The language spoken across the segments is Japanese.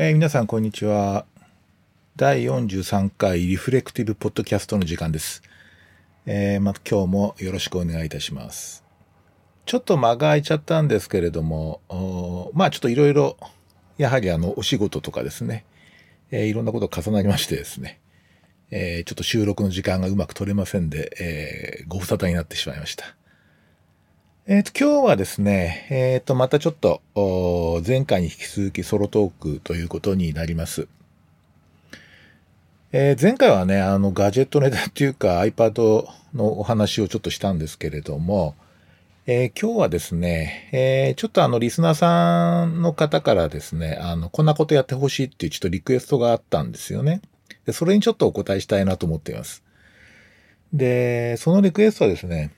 えー皆さん、こんにちは。第43回リフレクティブポッドキャストの時間です。えーま今日もよろしくお願いいたします。ちょっと間が空いちゃったんですけれども、まあちょっといろいろ、やはりあの、お仕事とかですね、えーいろんなこと重なりましてですね、えーちょっと収録の時間がうまく取れませんで、えーご無沙汰になってしまいました。えっ、と、今日はですね、えっ、と、またちょっと、前回に引き続きソロトークということになります。えー前回はね、あの、ガジェットネタっていうか iPad のお話をちょっとしたんですけれども、えー今日はですね、えーちょっとあの、リスナーさんの方からですね、あの、こんなことやってほしいっていうちょっとリクエストがあったんですよね。で、それにちょっとお答えしたいなと思っています。で、そのリクエストはですね、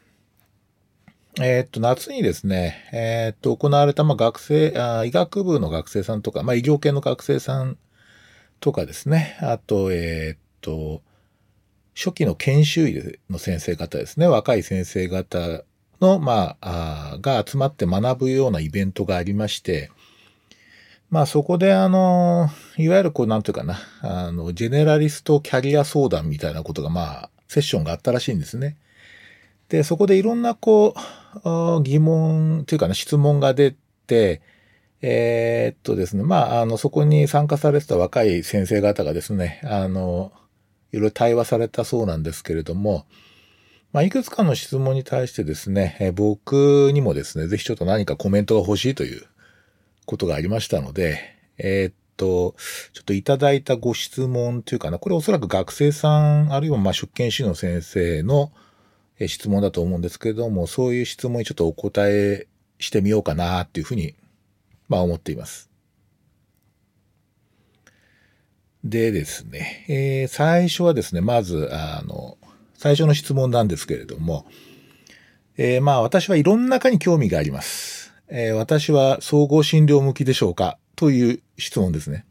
えーっと、夏にですね、えーっと、行われた、まあ、学生あ、医学部の学生さんとか、まあ、医療系の学生さんとかですね、あと、えーっと、初期の研修医の先生方ですね、若い先生方の、まあ、あが集まって学ぶようなイベントがありまして、まあそこであの、いわゆるこうなんていうかな、あの、ジェネラリストキャリア相談みたいなことがまあ、セッションがあったらしいんですね。で、そこでいろんなこう、疑問というかな、質問が出て、えーっとですね、まあ、あの、そこに参加されてた若い先生方がですね、あの、いろいろ対話されたそうなんですけれども、まあ、いくつかの質問に対してですね、え僕にもですね、ぜひちょっと何かコメントが欲しいということがありましたので、えーっと、ちょっといただいたご質問というかな、これおそらく学生さん、あるいはまあ出研修の先生の質問だと思うんですけれども、そういう質問にちょっとお答えしてみようかなっていうふうに、まあ思っています。でですね、えー最初はですね、まず、あの、最初の質問なんですけれども、えーまあ私はいろんな科に興味があります。えー私は総合診療向きでしょうかという質問ですね。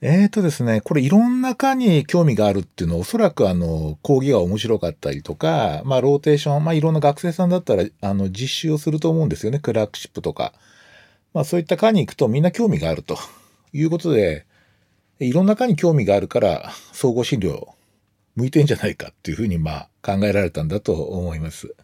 えーとですね、これいろんな科に興味があるっていうのはおそらくあの、講義が面白かったりとか、まあローテーション、まあいろんな学生さんだったらあの、実習をすると思うんですよね、クラークシップとか。まあそういった科に行くとみんな興味があるということで、いろんな科に興味があるから総合診療向いてんじゃないかっていうふうにまあ考えられたんだと思います。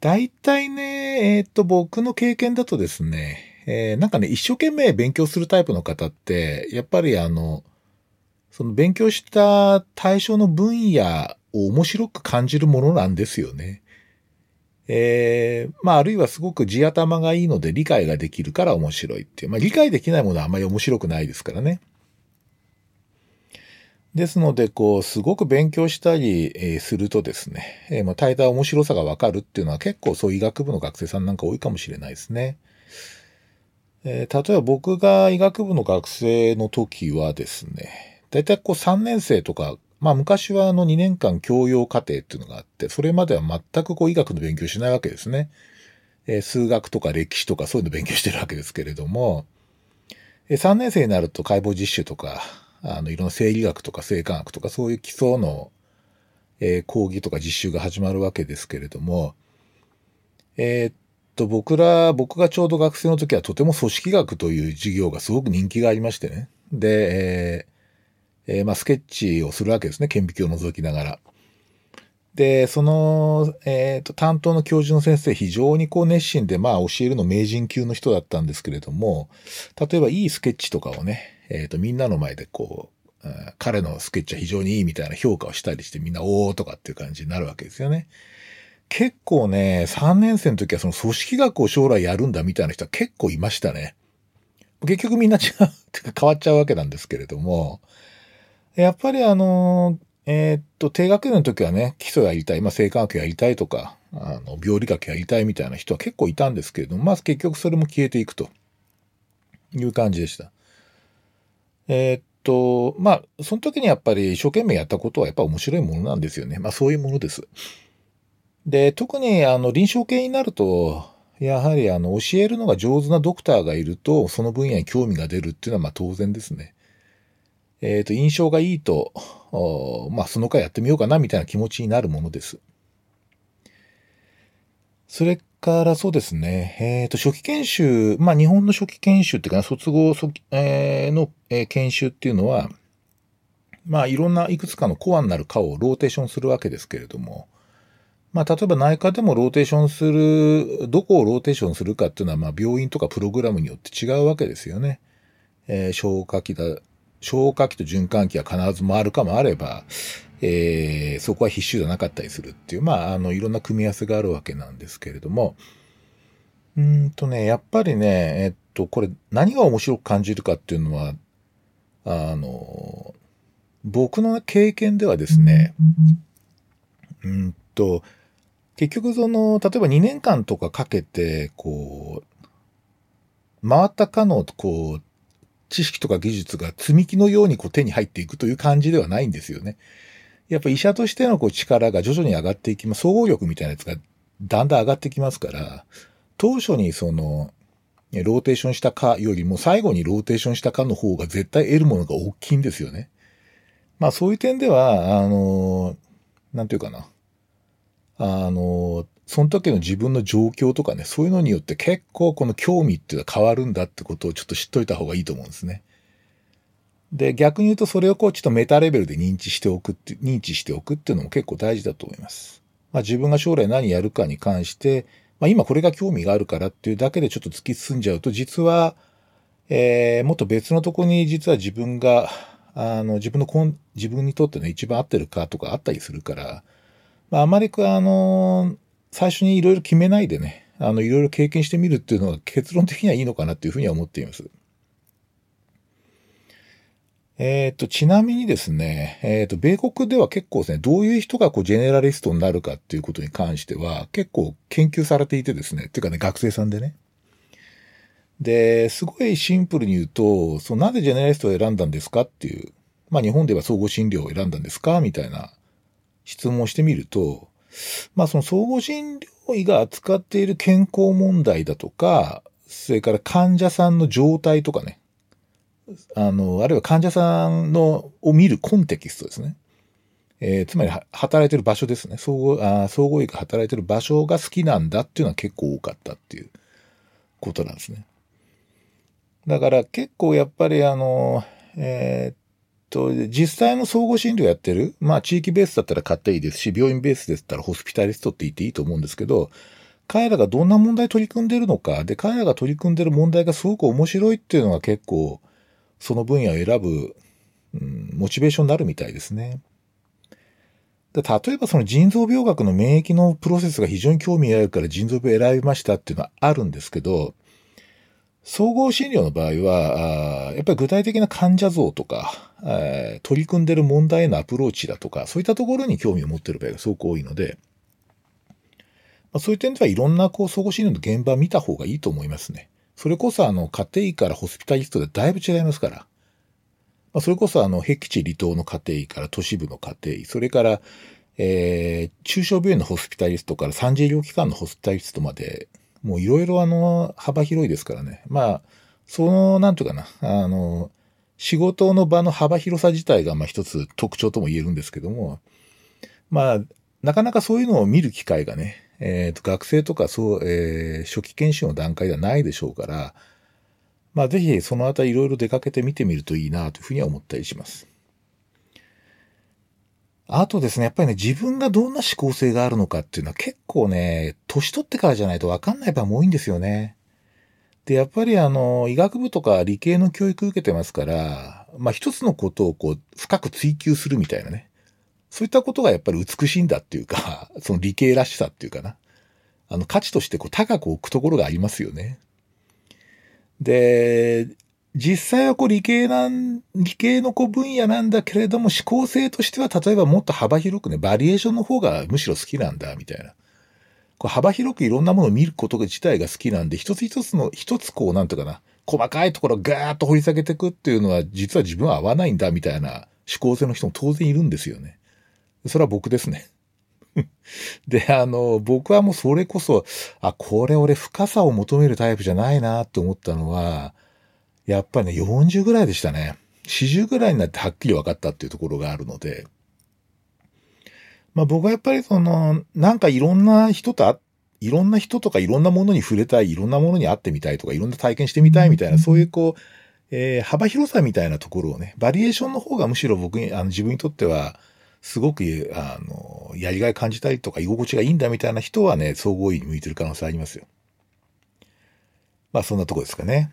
大体ね、えーっと、僕の経験だとですね、えーなんかね、一生懸命勉強するタイプの方って、やっぱりあの、その勉強した対象の分野を面白く感じるものなんですよね。えーまあ、あるいはすごく地頭がいいので理解ができるから面白いっていう。まあ、理解できないものはあまり面白くないですからね。ですので、こう、すごく勉強したり、えするとですね、えーまあ、大体面白さがわかるっていうのは結構そう医学部の学生さんなんか多いかもしれないですね。えー例えば僕が医学部の学生の時はですね、大体こう3年生とか、まあ昔はあの2年間教養課程っていうのがあって、それまでは全くこう医学の勉強しないわけですね。えー数学とか歴史とかそういうの勉強してるわけですけれども、え3年生になると解剖実習とか、あの、いろんな生理学とか生化学とかそういう基礎の、えー講義とか実習が始まるわけですけれども、えーと、僕ら、僕がちょうど学生の時はとても組織学という授業がすごく人気がありましてね。で、えーえーまあ、スケッチをするわけですね。顕微鏡を覗きながら。で、その、えっ、と、担当の教授の先生、非常にこう熱心で、まあ、教えるの名人級の人だったんですけれども、例えばいいスケッチとかをね、えっ、と、みんなの前でこう、彼のスケッチは非常にいいみたいな評価をしたりして、みんな、おーとかっていう感じになるわけですよね。結構ね、3年生の時はその組織学を将来やるんだみたいな人は結構いましたね。結局みんな違う、って変わっちゃうわけなんですけれども、やっぱりあの、えーっと、低学年の時はね、基礎やりたい、まあ、生化学やりたいとか、あの、病理学やりたいみたいな人は結構いたんですけれども、まあ、結局それも消えていくという感じでした。えーっと、まあ、その時にやっぱり一生懸命やったことはやっぱ面白いものなんですよね。まあ、そういうものです。で、特にあの、臨床系になると、やはりあの、教えるのが上手なドクターがいると、その分野に興味が出るっていうのはまあ当然ですね。えっ、と、印象がいいと、まあ、その回やってみようかなみたいな気持ちになるものです。それからそうですね、えっ、と、初期研修、まあ日本の初期研修っていうか、卒業、え、の、え、研修っていうのは、まあいろんないくつかのコアになる科をローテーションするわけですけれども、まあ例えば内科でもローテーションする、どこをローテーションするかっていうのは、まあ病院とかプログラムによって違うわけですよね。えー、消化器だ、消化器と循環器は必ず回るかもあれば、えー、そこは必修じゃなかったりするっていう、まあ、あの、いろんな組み合わせがあるわけなんですけれども、うんとね、やっぱりね、えっと、これ何が面白く感じるかっていうのは、あの、僕の経験ではですね、うんと、結局その、例えば2年間とかかけて、こう、回ったかの、こう、知識とか技術が積み木のようにこう手に入っていくという感じではないんですよね。やっぱ医者としてのこう力が徐々に上がっていきます。総合力みたいなやつがだんだん上がってきますから、当初にその、ローテーションしたかよりも最後にローテーションしたかの方が絶対得るものが大きいんですよね。まあそういう点では、あの、なんていうかな。あの、その時の自分の状況とかね、そういうのによって結構この興味っていうのは変わるんだってことをちょっと知っといた方がいいと思うんですね。で、逆に言うとそれをこうちょっとメタレベルで認知しておくって、認知しておくっていうのも結構大事だと思います。まあ自分が将来何やるかに関して、まあ今これが興味があるからっていうだけでちょっと突き進んじゃうと、実は、えー、もっと別のとこに実は自分があの、自分のこん、自分にとっての一番合ってるかとかあったりするから、まあ、あまりあの、最初にいろいろ決めないでね、あの、いろいろ経験してみるっていうのが結論的にはいいのかなっていうふうには思っています。えっ、ー、と、ちなみにですね、えっ、ー、と、米国では結構ですね、どういう人がこう、ジェネラリストになるかっていうことに関しては、結構研究されていてですね、っていうかね、学生さんでね。で、すごいシンプルに言うと、そのなぜジェネラリストを選んだんですかっていう、まあ日本では総合診療を選んだんですかみたいな質問してみると、まあその総合診療医が扱っている健康問題だとか、それから患者さんの状態とかね、あの、あるいは患者さんの、を見るコンテキストですね。えー、つまり、働いてる場所ですね。総合、あ総合医が働いてる場所が好きなんだっていうのは結構多かったっていうことなんですね。だから結構やっぱりあの、えー、と、実際の総合診療やってる、まあ地域ベースだったら買っていいですし、病院ベースでったらホスピタリストって言っていいと思うんですけど、彼らがどんな問題取り組んでるのか、で、彼らが取り組んでる問題がすごく面白いっていうのが結構、その分野を選ぶ、うん、モチベーションになるみたいですね。で例えばその腎臓病学の免疫のプロセスが非常に興味あるから腎臓病を選びましたっていうのはあるんですけど、総合診療の場合は、やっぱり具体的な患者像とか、取り組んでる問題へのアプローチだとか、そういったところに興味を持っている場合がすごく多いので、ま、そういう点ではいろんなこう総合診療の現場を見た方がいいと思いますね。それこそあの家庭医からホスピタリストでだいぶ違いますから。まあ、それこそあの、僻地離島の家庭医から都市部の家庭医、それから、えー、中小病院のホスピタリストから産児医療機関のホスピタリストまで、もういろいろあの、幅広いですからね。まあ、その、なんとかな、あの、仕事の場の幅広さ自体が、まあ一つ特徴とも言えるんですけども、まあ、なかなかそういうのを見る機会がね、えっ、ー、と、学生とかそう、えー、初期研修の段階ではないでしょうから、まあぜひそのあたりいろいろ出かけてみてみるといいなというふうには思ったりします。あとですね、やっぱりね、自分がどんな思考性があるのかっていうのは結構ね、年取ってからじゃないとわかんない場合も多いんですよね。で、やっぱりあの、医学部とか理系の教育受けてますから、まあ一つのことをこう、深く追求するみたいなね。そういったことがやっぱり美しいんだっていうか、その理系らしさっていうかな。あの、価値としてこう高く置くところがありますよね。で、実際はこう理系なん、理系のこう分野なんだけれども思考性としては例えばもっと幅広くね、バリエーションの方がむしろ好きなんだ、みたいな。こう幅広くいろんなものを見ること自体が好きなんで、一つ一つの、一つこう、なんていうかな、細かいところをガーッと掘り下げていくっていうのは、実は自分は合わないんだ、みたいな思考性の人も当然いるんですよね。それは僕ですね。で、あの、僕はもうそれこそ、あ、これ俺深さを求めるタイプじゃないなって思ったのは、やっぱりね、40ぐらいでしたね。40ぐらいになってはっきり分かったっていうところがあるので、まあ僕はやっぱりその、なんかいろんな人といろんな人とかいろんなものに触れたい、いろんなものに会ってみたいとか、いろんな体験してみたいみたいな、そういうこう、えー、幅広さみたいなところをね、バリエーションの方がむしろ僕に、あの自分にとっては、すごく、あの、やりがい感じたりとか、居心地がいいんだみたいな人はね、総合医に向いてる可能性ありますよ。まあ、そんなとこですかね。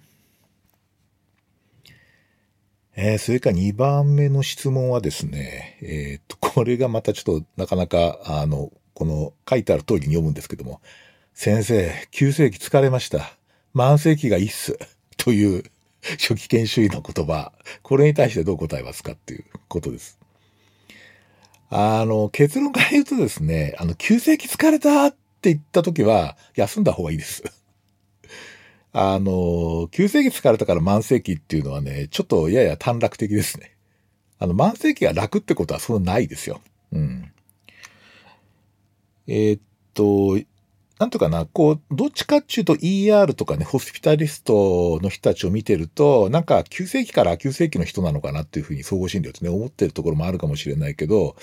えー、それか2番目の質問はですね、えー、っと、これがまたちょっとなかなか、あの、この書いてある通りに読むんですけども、先生、急性期疲れました。慢性期がいいっす。という初期研修医の言葉。これに対してどう答えますかっていうことです。あの、結論から言うとですね、あの、急性期疲れたって言った時は、休んだ方がいいです。あの、急性期疲れたから慢性期っていうのはね、ちょっとやや短絡的ですね。あの、慢性期が楽ってことはそんなないですよ。うん。えー、っと、なんとかな、こう、どっちかっていうと ER とかね、ホスピタリストの人たちを見てると、なんか急性期から急性期の人なのかなっていうふうに総合診療ってね、思ってるところもあるかもしれないけど、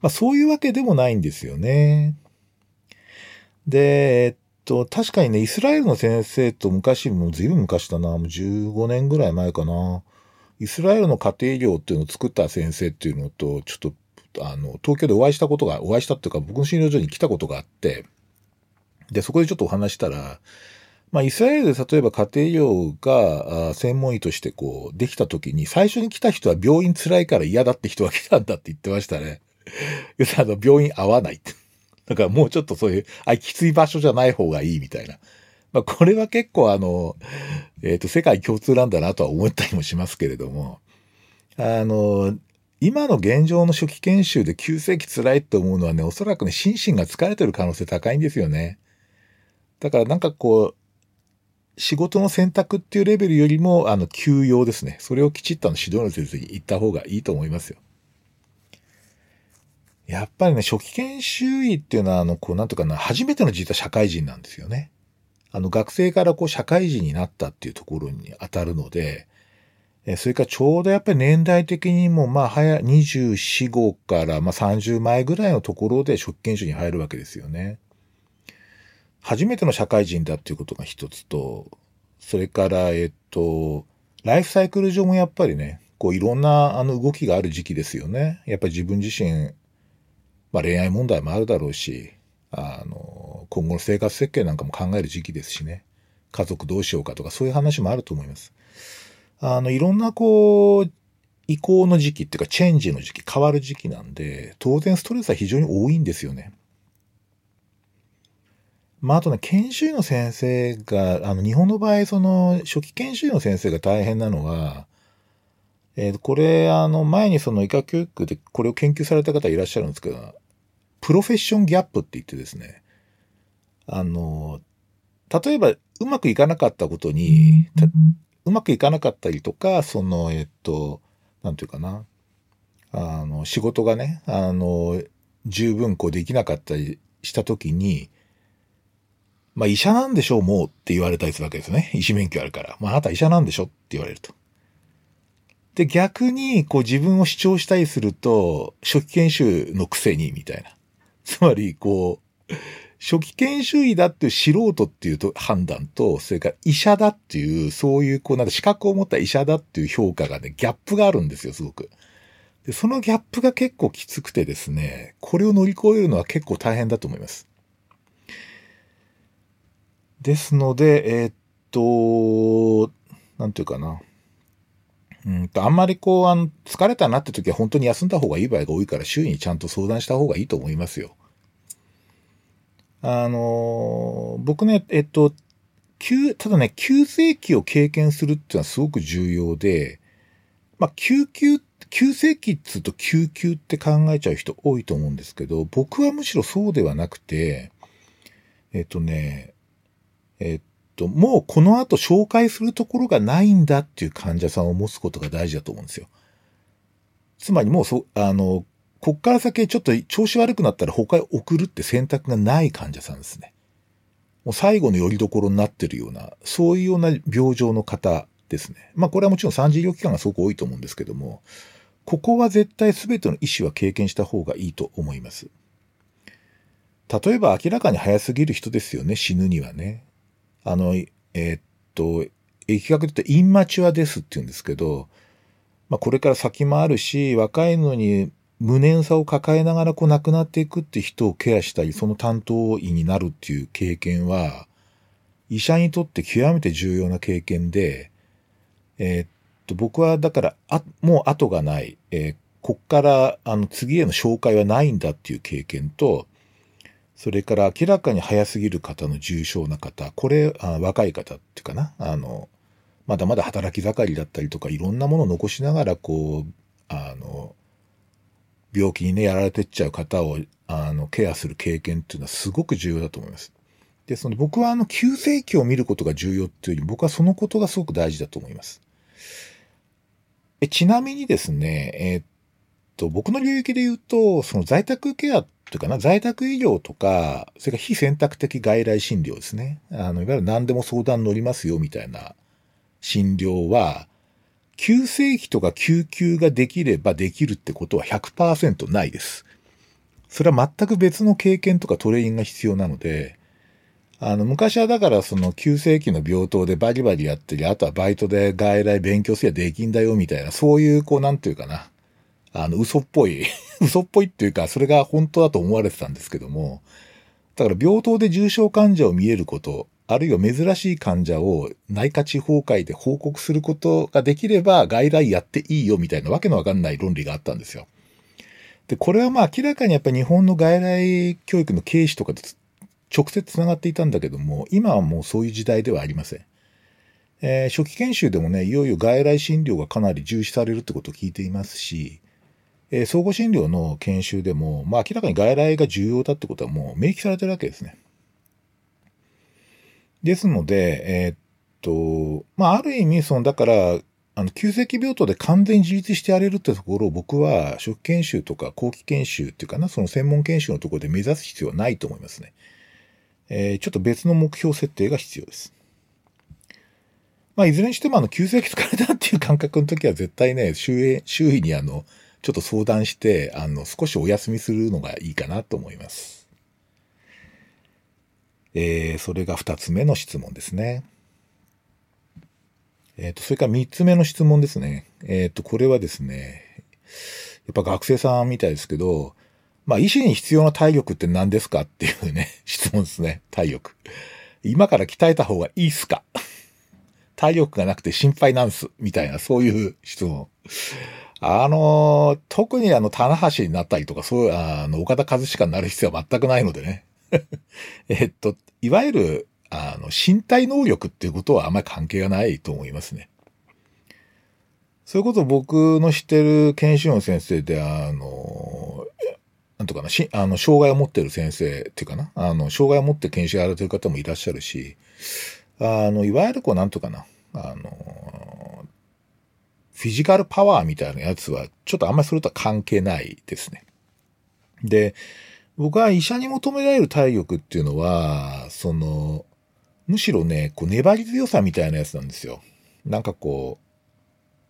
まあそういうわけでもないんですよね。で、えっと、確かにね、イスラエルの先生と昔、もう随分昔だな、もう15年ぐらい前かな。イスラエルの家庭医療っていうのを作った先生っていうのと、ちょっと、あの、東京でお会いしたことが、お会いしたっていうか、僕の診療所に来たことがあって、で、そこでちょっとお話したら、まあ、イスラエルで例えば家庭医療が専門医としてこう、できた時に、最初に来た人は病院辛いから嫌だって人が来たんだって言ってましたね。要するにあの、病院合わないって。だからもうちょっとそういう、あ、きつい場所じゃない方がいいみたいな。まあ、これは結構あの、えっ、ー、と、世界共通なんだなとは思ったりもしますけれども、あの、今の現状の初期研修で急性期辛いって思うのはね、おそらくね、心身が疲れてる可能性高いんですよね。だからなんかこう、仕事の選択っていうレベルよりも、あの、休養ですね。それをきちっとあの指導の先生に言った方がいいと思いますよ。やっぱりね、初期研修医っていうのは、あの、こう、なんとかな、初めての実は社会人なんですよね。あの、学生からこう、社会人になったっていうところに当たるので、えそれからちょうどやっぱり年代的にも、まあ、早、24、5からまあ30前ぐらいのところで初期研修に入るわけですよね。初めての社会人だっていうことが一つと、それから、えっと、ライフサイクル上もやっぱりね、こういろんなあの動きがある時期ですよね。やっぱり自分自身、まあ恋愛問題もあるだろうし、あの、今後の生活設計なんかも考える時期ですしね。家族どうしようかとかそういう話もあると思います。あの、いろんなこう、移行の時期っていうかチェンジの時期、変わる時期なんで、当然ストレスは非常に多いんですよね。まあ、あとね、研修医の先生が、あの、日本の場合、その、初期研修医の先生が大変なのは、えー、これ、あの、前にその医科教育でこれを研究された方いらっしゃるんですけど、プロフェッションギャップって言ってですね、あの、例えば、うまくいかなかったことに、うまくいかなかったりとか、その、えっと、なんていうかな、あの、仕事がね、あの、十分こうできなかったりしたときに、まあ医者なんでしょう、もうって言われたりするわけですよね。医師免許あるから。まああなた医者なんでしょって言われると。で、逆に、こう自分を主張したりすると、初期研修のくせに、みたいな。つまり、こう、初期研修医だっていう素人っていうと判断と、それから医者だっていう、そういう、こう、なんか資格を持った医者だっていう評価がね、ギャップがあるんですよ、すごく。で、そのギャップが結構きつくてですね、これを乗り越えるのは結構大変だと思います。ですので、えー、っと、なんていうかな。うんと、あんまりこう、あの、疲れたなって時は本当に休んだ方がいい場合が多いから、周囲にちゃんと相談した方がいいと思いますよ。あの、僕ね、えっと、急、ただね、急性期を経験するっていうのはすごく重要で、まあ、救急、急性期っつうと救急って考えちゃう人多いと思うんですけど、僕はむしろそうではなくて、えっとね、えっと、もうこの後紹介するところがないんだっていう患者さんを持つことが大事だと思うんですよ。つまりもうそ、あの、こっから先ちょっと調子悪くなったら他へ送るって選択がない患者さんですね。もう最後の拠り所になってるような、そういうような病状の方ですね。まあこれはもちろん産児医療機関がすごく多いと思うんですけども、ここは絶対全ての医師は経験した方がいいと思います。例えば明らかに早すぎる人ですよね、死ぬにはね。あの、えー、っと、疫学で言うとインマチュアですって言うんですけど、まあこれから先もあるし、若いのに無念さを抱えながらこう亡くなっていくって人をケアしたり、その担当医になるっていう経験は、医者にとって極めて重要な経験で、えー、っと、僕はだから、あ、もう後がない、えー、こっからあの次への紹介はないんだっていう経験と、それから明らかに早すぎる方の重症な方、これ、あ若い方っていうかな、あの、まだまだ働き盛りだったりとか、いろんなものを残しながら、こう、あの、病気にね、やられてっちゃう方を、あの、ケアする経験っていうのはすごく重要だと思います。で、その僕はあの、急性期を見ることが重要っていうより、僕はそのことがすごく大事だと思います。えちなみにですね、えー、っと、僕の領域で言うと、その在宅ケアっていうかな、在宅医療とか、それから非選択的外来診療ですね。あの、いわゆる何でも相談乗りますよみたいな診療は、急性期とか救急ができればできるってことは100%ないです。それは全く別の経験とかトレーニングが必要なので、あの、昔はだからその急性期の病棟でバリバリやってり、あとはバイトで外来勉強すりゃできんだよみたいな、そういうこうなんていうかな、あの、嘘っぽい 嘘っぽいっていうか、それが本当だと思われてたんですけども、だから病棟で重症患者を見えること、あるいは珍しい患者を内科地方会で報告することができれば外来やっていいよみたいなわけのわかんない論理があったんですよ。で、これはまあ明らかにやっぱり日本の外来教育の経費とかと直接繋がっていたんだけども、今はもうそういう時代ではありません。えー、初期研修でもね、いよいよ外来診療がかなり重視されるってことを聞いていますし、えー、総合診療の研修でも、まあ明らかに外来が重要だってことはもう明記されてるわけですね。ですので、えー、っと、まあ、ある意味、その、だから、あの、急性期病棟で完全に自立してやれるってところを僕は、初期研修とか後期研修っていうかな、その専門研修のところで目指す必要はないと思いますね。えー、ちょっと別の目標設定が必要です。まあ、いずれにしても、あの、急性期疲れたっていう感覚の時は絶対ね、周囲、周囲にあの、ちょっと相談して、あの、少しお休みするのがいいかなと思います。えー、それが二つ目の質問ですね。えっ、ー、と、それから三つ目の質問ですね。えっ、ー、と、これはですね、やっぱ学生さんみたいですけど、まあ、医師に必要な体力って何ですかっていうね、質問ですね。体力。今から鍛えた方がいいっすか？体力がなくて心配なんす。みたいな、そういう質問。あの、特にあの、棚橋になったりとか、そういう、あの、岡田和親になる必要は全くないのでね。えっと、いわゆる、あの、身体能力っていうことはあんまり関係がないと思いますね。そういうこと僕の知ってる研修の先生で、あの、なんとかな、し、あの、障害を持ってる先生っていうかな、あの、障害を持って研修やられてる方もいらっしゃるし、あの、いわゆるこう、なんとかな、あの、フィジカルパワーみたいなやつは、ちょっとあんまりそれとは関係ないですね。で、僕は医者に求められる体力っていうのは、その、むしろね、こう粘り強さみたいなやつなんですよ。なんかこ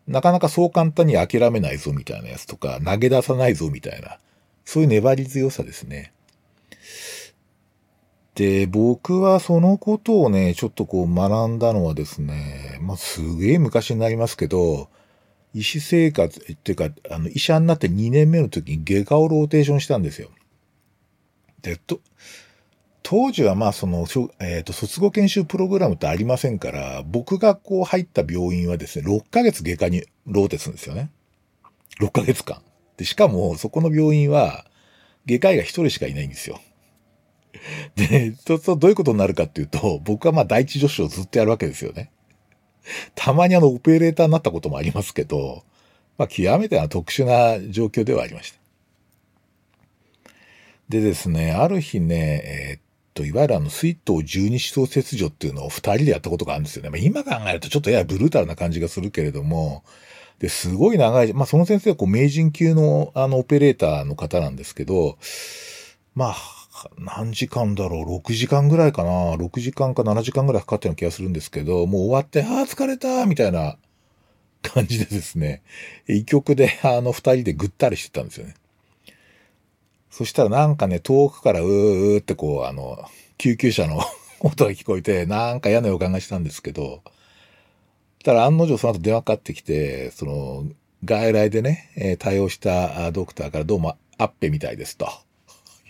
う、なかなかそう簡単に諦めないぞみたいなやつとか、投げ出さないぞみたいな、そういう粘り強さですね。で、僕はそのことをね、ちょっとこう学んだのはですね、まあ、すげえ昔になりますけど、医師生活、っていうか、あの、医者になって2年目の時に外科をローテーションしたんですよ。で、と、当時はまあその、えっ、ー、と、卒業研修プログラムってありませんから、僕がこう入った病院はですね、6ヶ月外科にローテするんですよね。6ヶ月間。で、しかも、そこの病院は、外科医が1人しかいないんですよ。で、そうするとどういうことになるかっていうと、僕はまあ第一助手をずっとやるわけですよね。たまにあの、オペレーターになったこともありますけど、まあ、極めて特殊な状況ではありました。でですね、ある日ね、えー、っと、いわゆるあの、水筒十二指層切除っていうのを二人でやったことがあるんですよね。まあ、今考えるとちょっとややブルータルな感じがするけれども、で、すごい長い、まあ、その先生はこう、名人級のあの、オペレーターの方なんですけど、まあ、何時間だろう ?6 時間ぐらいかな ?6 時間か7時間ぐらいかかったような気がするんですけど、もう終わって、ああ、疲れたみたいな感じでですね、医局であの二人でぐったりしてたんですよね。そしたらなんかね、遠くからうーってこう、あの、救急車の 音が聞こえて、なんか嫌な予感がしたんですけど、たら案の定その後電話かかってきて、その、外来でね、え、対応したドクターからどうもアッペみたいですと。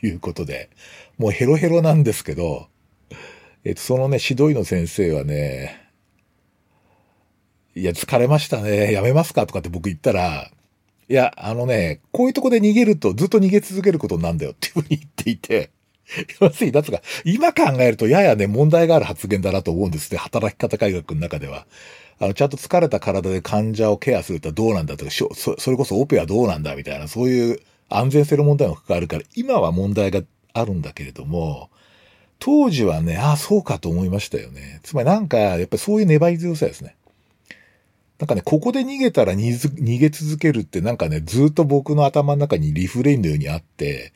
いうことで、もうヘロヘロなんですけど、えっ、と、そのね、指導医の先生はね、いや、疲れましたね。やめますかとかって僕言ったら、いや、あのね、こういうとこで逃げるとずっと逃げ続けることなんだよっていうふうに言っていて、要するに、だつか、今考えるとややね、問題がある発言だなと思うんですね。働き方改革の中では。あの、ちゃんと疲れた体で患者をケアするとはどうなんだとか、それこそオペはどうなんだみたいな、そういう安全性の問題も関わるから、今は問題があるんだけれども、当時はね、ああ、そうかと思いましたよね。つまりなんか、やっぱりそういう粘り強さですね。なんかね、ここで逃げたら逃げ続けるってなんかね、ずっと僕の頭の中にリフレインのようにあって、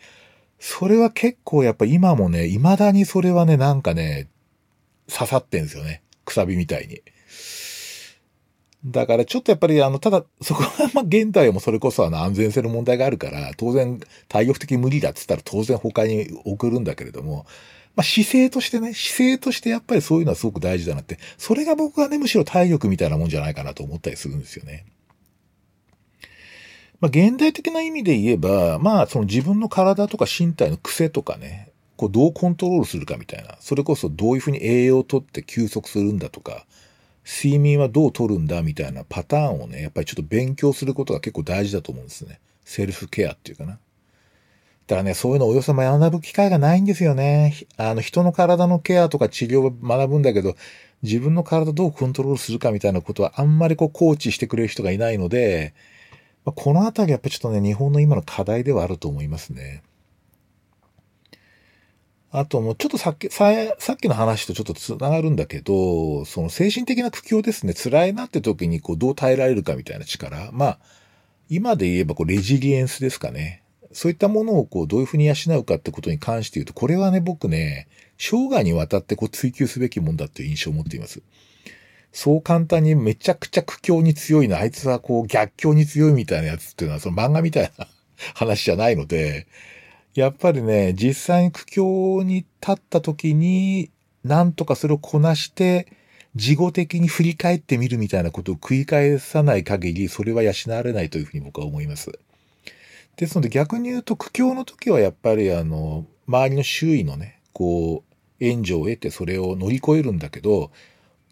それは結構やっぱ今もね、未だにそれはね、なんかね、刺さってんですよね。くさびみたいに。だからちょっとやっぱりあの、ただ、そこはまあ現代もそれこそあの安全性の問題があるから、当然体力的無理だって言ったら当然他に送るんだけれども、まあ姿勢としてね、姿勢としてやっぱりそういうのはすごく大事だなって、それが僕はね、むしろ体力みたいなもんじゃないかなと思ったりするんですよね。まあ現代的な意味で言えば、まあその自分の体とか身体の癖とかね、こうどうコントロールするかみたいな、それこそどういうふうに栄養をとって休息するんだとか、睡眠はどう取るんだみたいなパターンをね、やっぱりちょっと勉強することが結構大事だと思うんですね。セルフケアっていうかな。だからね、そういうのをおよそ学ぶ機会がないんですよね。あの、人の体のケアとか治療を学ぶんだけど、自分の体どうコントロールするかみたいなことはあんまりこうコーチしてくれる人がいないので、ま、このあたりやっぱちょっとね、日本の今の課題ではあると思いますね。あともうちょっとさっき、ささっきの話とちょっと繋がるんだけど、その精神的な苦境ですね。辛いなって時にこうどう耐えられるかみたいな力。まあ、今で言えばこうレジリエンスですかね。そういったものをこうどういうふうに養うかってことに関して言うと、これはね、僕ね、生涯にわたってこう追求すべきもんだっていう印象を持っています。そう簡単にめちゃくちゃ苦境に強いな、あいつはこう逆境に強いみたいなやつっていうのはその漫画みたいな話じゃないので、やっぱりね、実際に苦境に立った時に、なんとかそれをこなして、事後的に振り返ってみるみたいなことを繰り返さない限り、それは養われないというふうに僕は思います。ですので逆に言うと苦境の時はやっぱりあの、周りの周囲のね、こう、援助を得てそれを乗り越えるんだけど、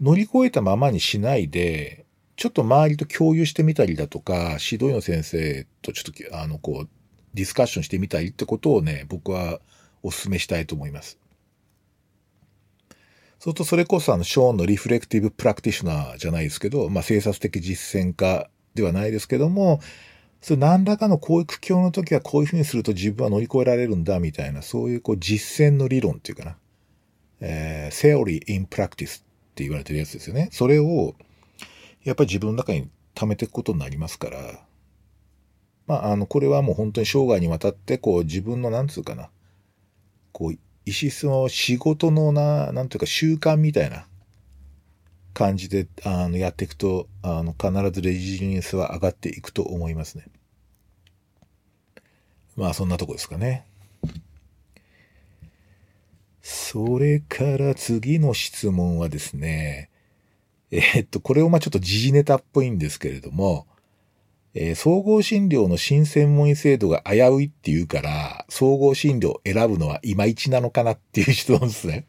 乗り越えたままにしないで、ちょっと周りと共有してみたりだとか、指導医の先生とちょっと、あの、こう、ディスカッションしてみたいってことをね、僕はお勧めしたいと思います。そうするとそれこそあの、ショーンのリフレクティブプラクティショナーじゃないですけど、まあ、政策的実践家ではないですけども、それ何らかのこういう苦境の時はこういうふうにすると自分は乗り越えられるんだみたいな、そういうこう実践の理論っていうかな、えー、theory in practice って言われてるやつですよね。それを、やっぱり自分の中に貯めていくことになりますから、まあ、あの、これはもう本当に生涯にわたって、こう、自分の、なんつうかな、こう、意思その仕事のな、なんていうか習慣みたいな。感じで、あの、やっていくと、あの、必ずレジリエンスは上がっていくと思いますね。まあ、そんなとこですかね。それから次の質問はですね、えー、っと、これをまあちょっと時事ネタっぽいんですけれども、えー、総合診療の新専門医制度が危ういって言うから、総合診療を選ぶのはいまいちなのかなっていう質問ですね。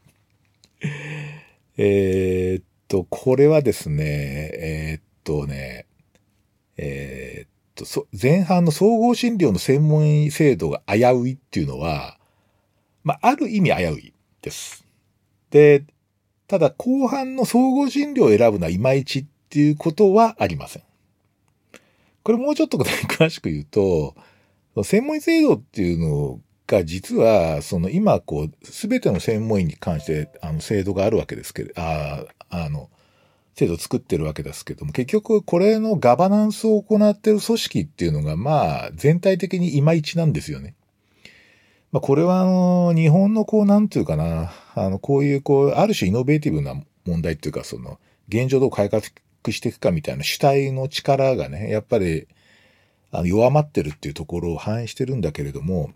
えっと、これはですね、えー、っとね、えー、っと、前半の総合診療の専門医制度が危ういっていうのは、まあ、ある意味危ういです。で、ただ後半の総合診療を選ぶのはいまいちっていうことはありません。これもうちょっと 詳しく言うと、専門医制度っていうのが実は、その今こう、すべての専門医に関してあの制度があるわけですけど、ああの、制度を作ってるわけですけども、結局これのガバナンスを行ってる組織っていうのが、まあ、全体的にいまいちなんですよね。まあ、これはあの、日本のこう、なんていうかな、あの、こういうこう、ある種イノベーティブな問題っていうか、その、現状どう改革していくかみたいな主体の力がね、やっぱり、あの、弱まってるっていうところを反映してるんだけれども、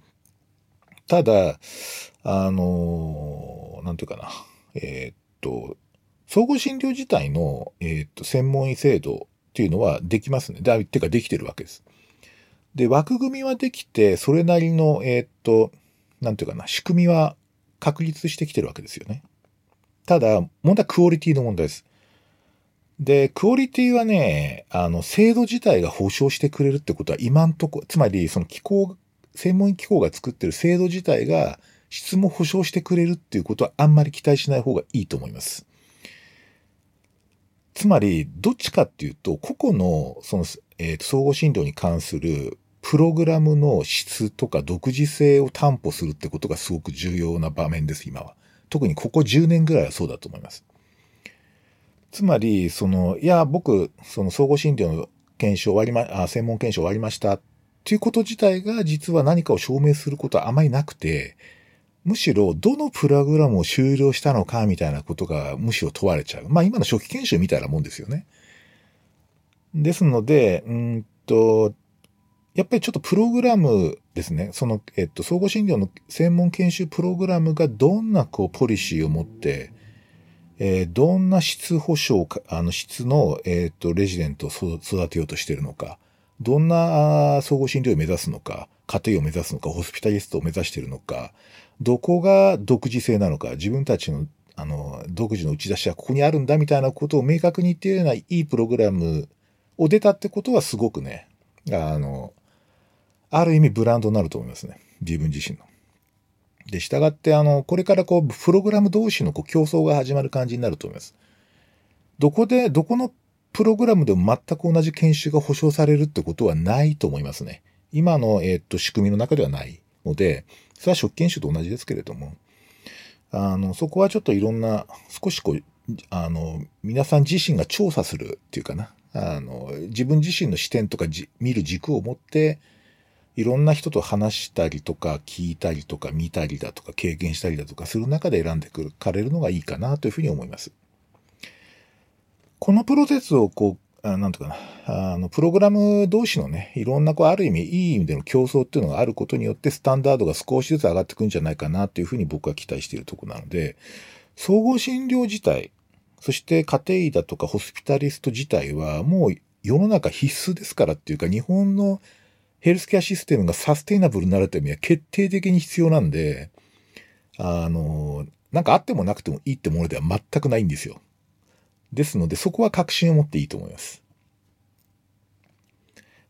ただ、あのー、なんていうかな。えー、っと、総合診療自体の、えー、っと、専門医制度っていうのはできますね。だってかできてるわけです。で、枠組みはできて、それなりの、えっと、なんていうかな、仕組みは確立してきてるわけですよね。ただ、問題はクオリティの問題です。で、クオリティはね、あの、制度自体が保証してくれるってことは今んとこ、つまりその機構、専門機構が作ってる制度自体が質も保証してくれるっていうことはあんまり期待しない方がいいと思います。つまり、どっちかっていうと、個々の、その、え、ー、総合診療に関するプログラムの質とか独自性を担保するってことがすごく重要な場面です、今は。特にここ10年ぐらいはそうだと思います。つまり、その、いや、僕、その総合診療の検証終わりま、あ、専門検証終わりましたっていうこと自体が実は何かを証明することはあまりなくて、むしろどのプログラムを終了したのかみたいなことがむしろ問われちゃう。まあ今の初期研修みたいなもんですよね。ですので、うんと、やっぱりちょっとプログラムですね。その、えっと、総合診療の専門研修プログラムがどんなこうポリシーを持って、えー、どんな質保証か、あの質の、えっ、と、レジデントを育てようとしているのか、どんな総合診療を目指すのか、家庭を目指すのか、ホスピタリストを目指しているのか、どこが独自性なのか、自分たちの、あの、独自の打ち出しはここにあるんだみたいなことを明確に言っているようないいプログラムを出たってことはすごくね、あの、ある意味ブランドになると思いますね。自分自身の。で、従って、あの、これからこう、プログラム同士のこう競争が始まる感じになると思います。どこで、どこのプログラムでも全く同じ研修が保証されるってことはないと思いますね。今の、え、っと、仕組みの中ではないので、それは初期研修と同じですけれども、あの、そこはちょっといろんな、少しこう、あの、皆さん自身が調査するっていうかな、あの、自分自身の視点とか見る軸を持って、いろんな人と話したりとか聞いたりとか見たりだとか経験したりだとかする中で選んでくるかれるのがいいかなというふうに思います。このプロセスをこう、あなんとかな、あの、プログラム同士のね、いろんなこう、ある意味、いい意味での競争っていうのがあることによってスタンダードが少しずつ上がってくんじゃないかなというふうに僕は期待しているとこなので、総合診療自体、そして家庭医だとかホスピタリスト自体はもう世の中必須ですからっていうか、日本のヘルスケアシステムがサステイナブルになるためには決定的に必要なんで、あの、なんかあってもなくてもいいってものでは全くないんですよ。ですので、そこは確信を持っていいと思います。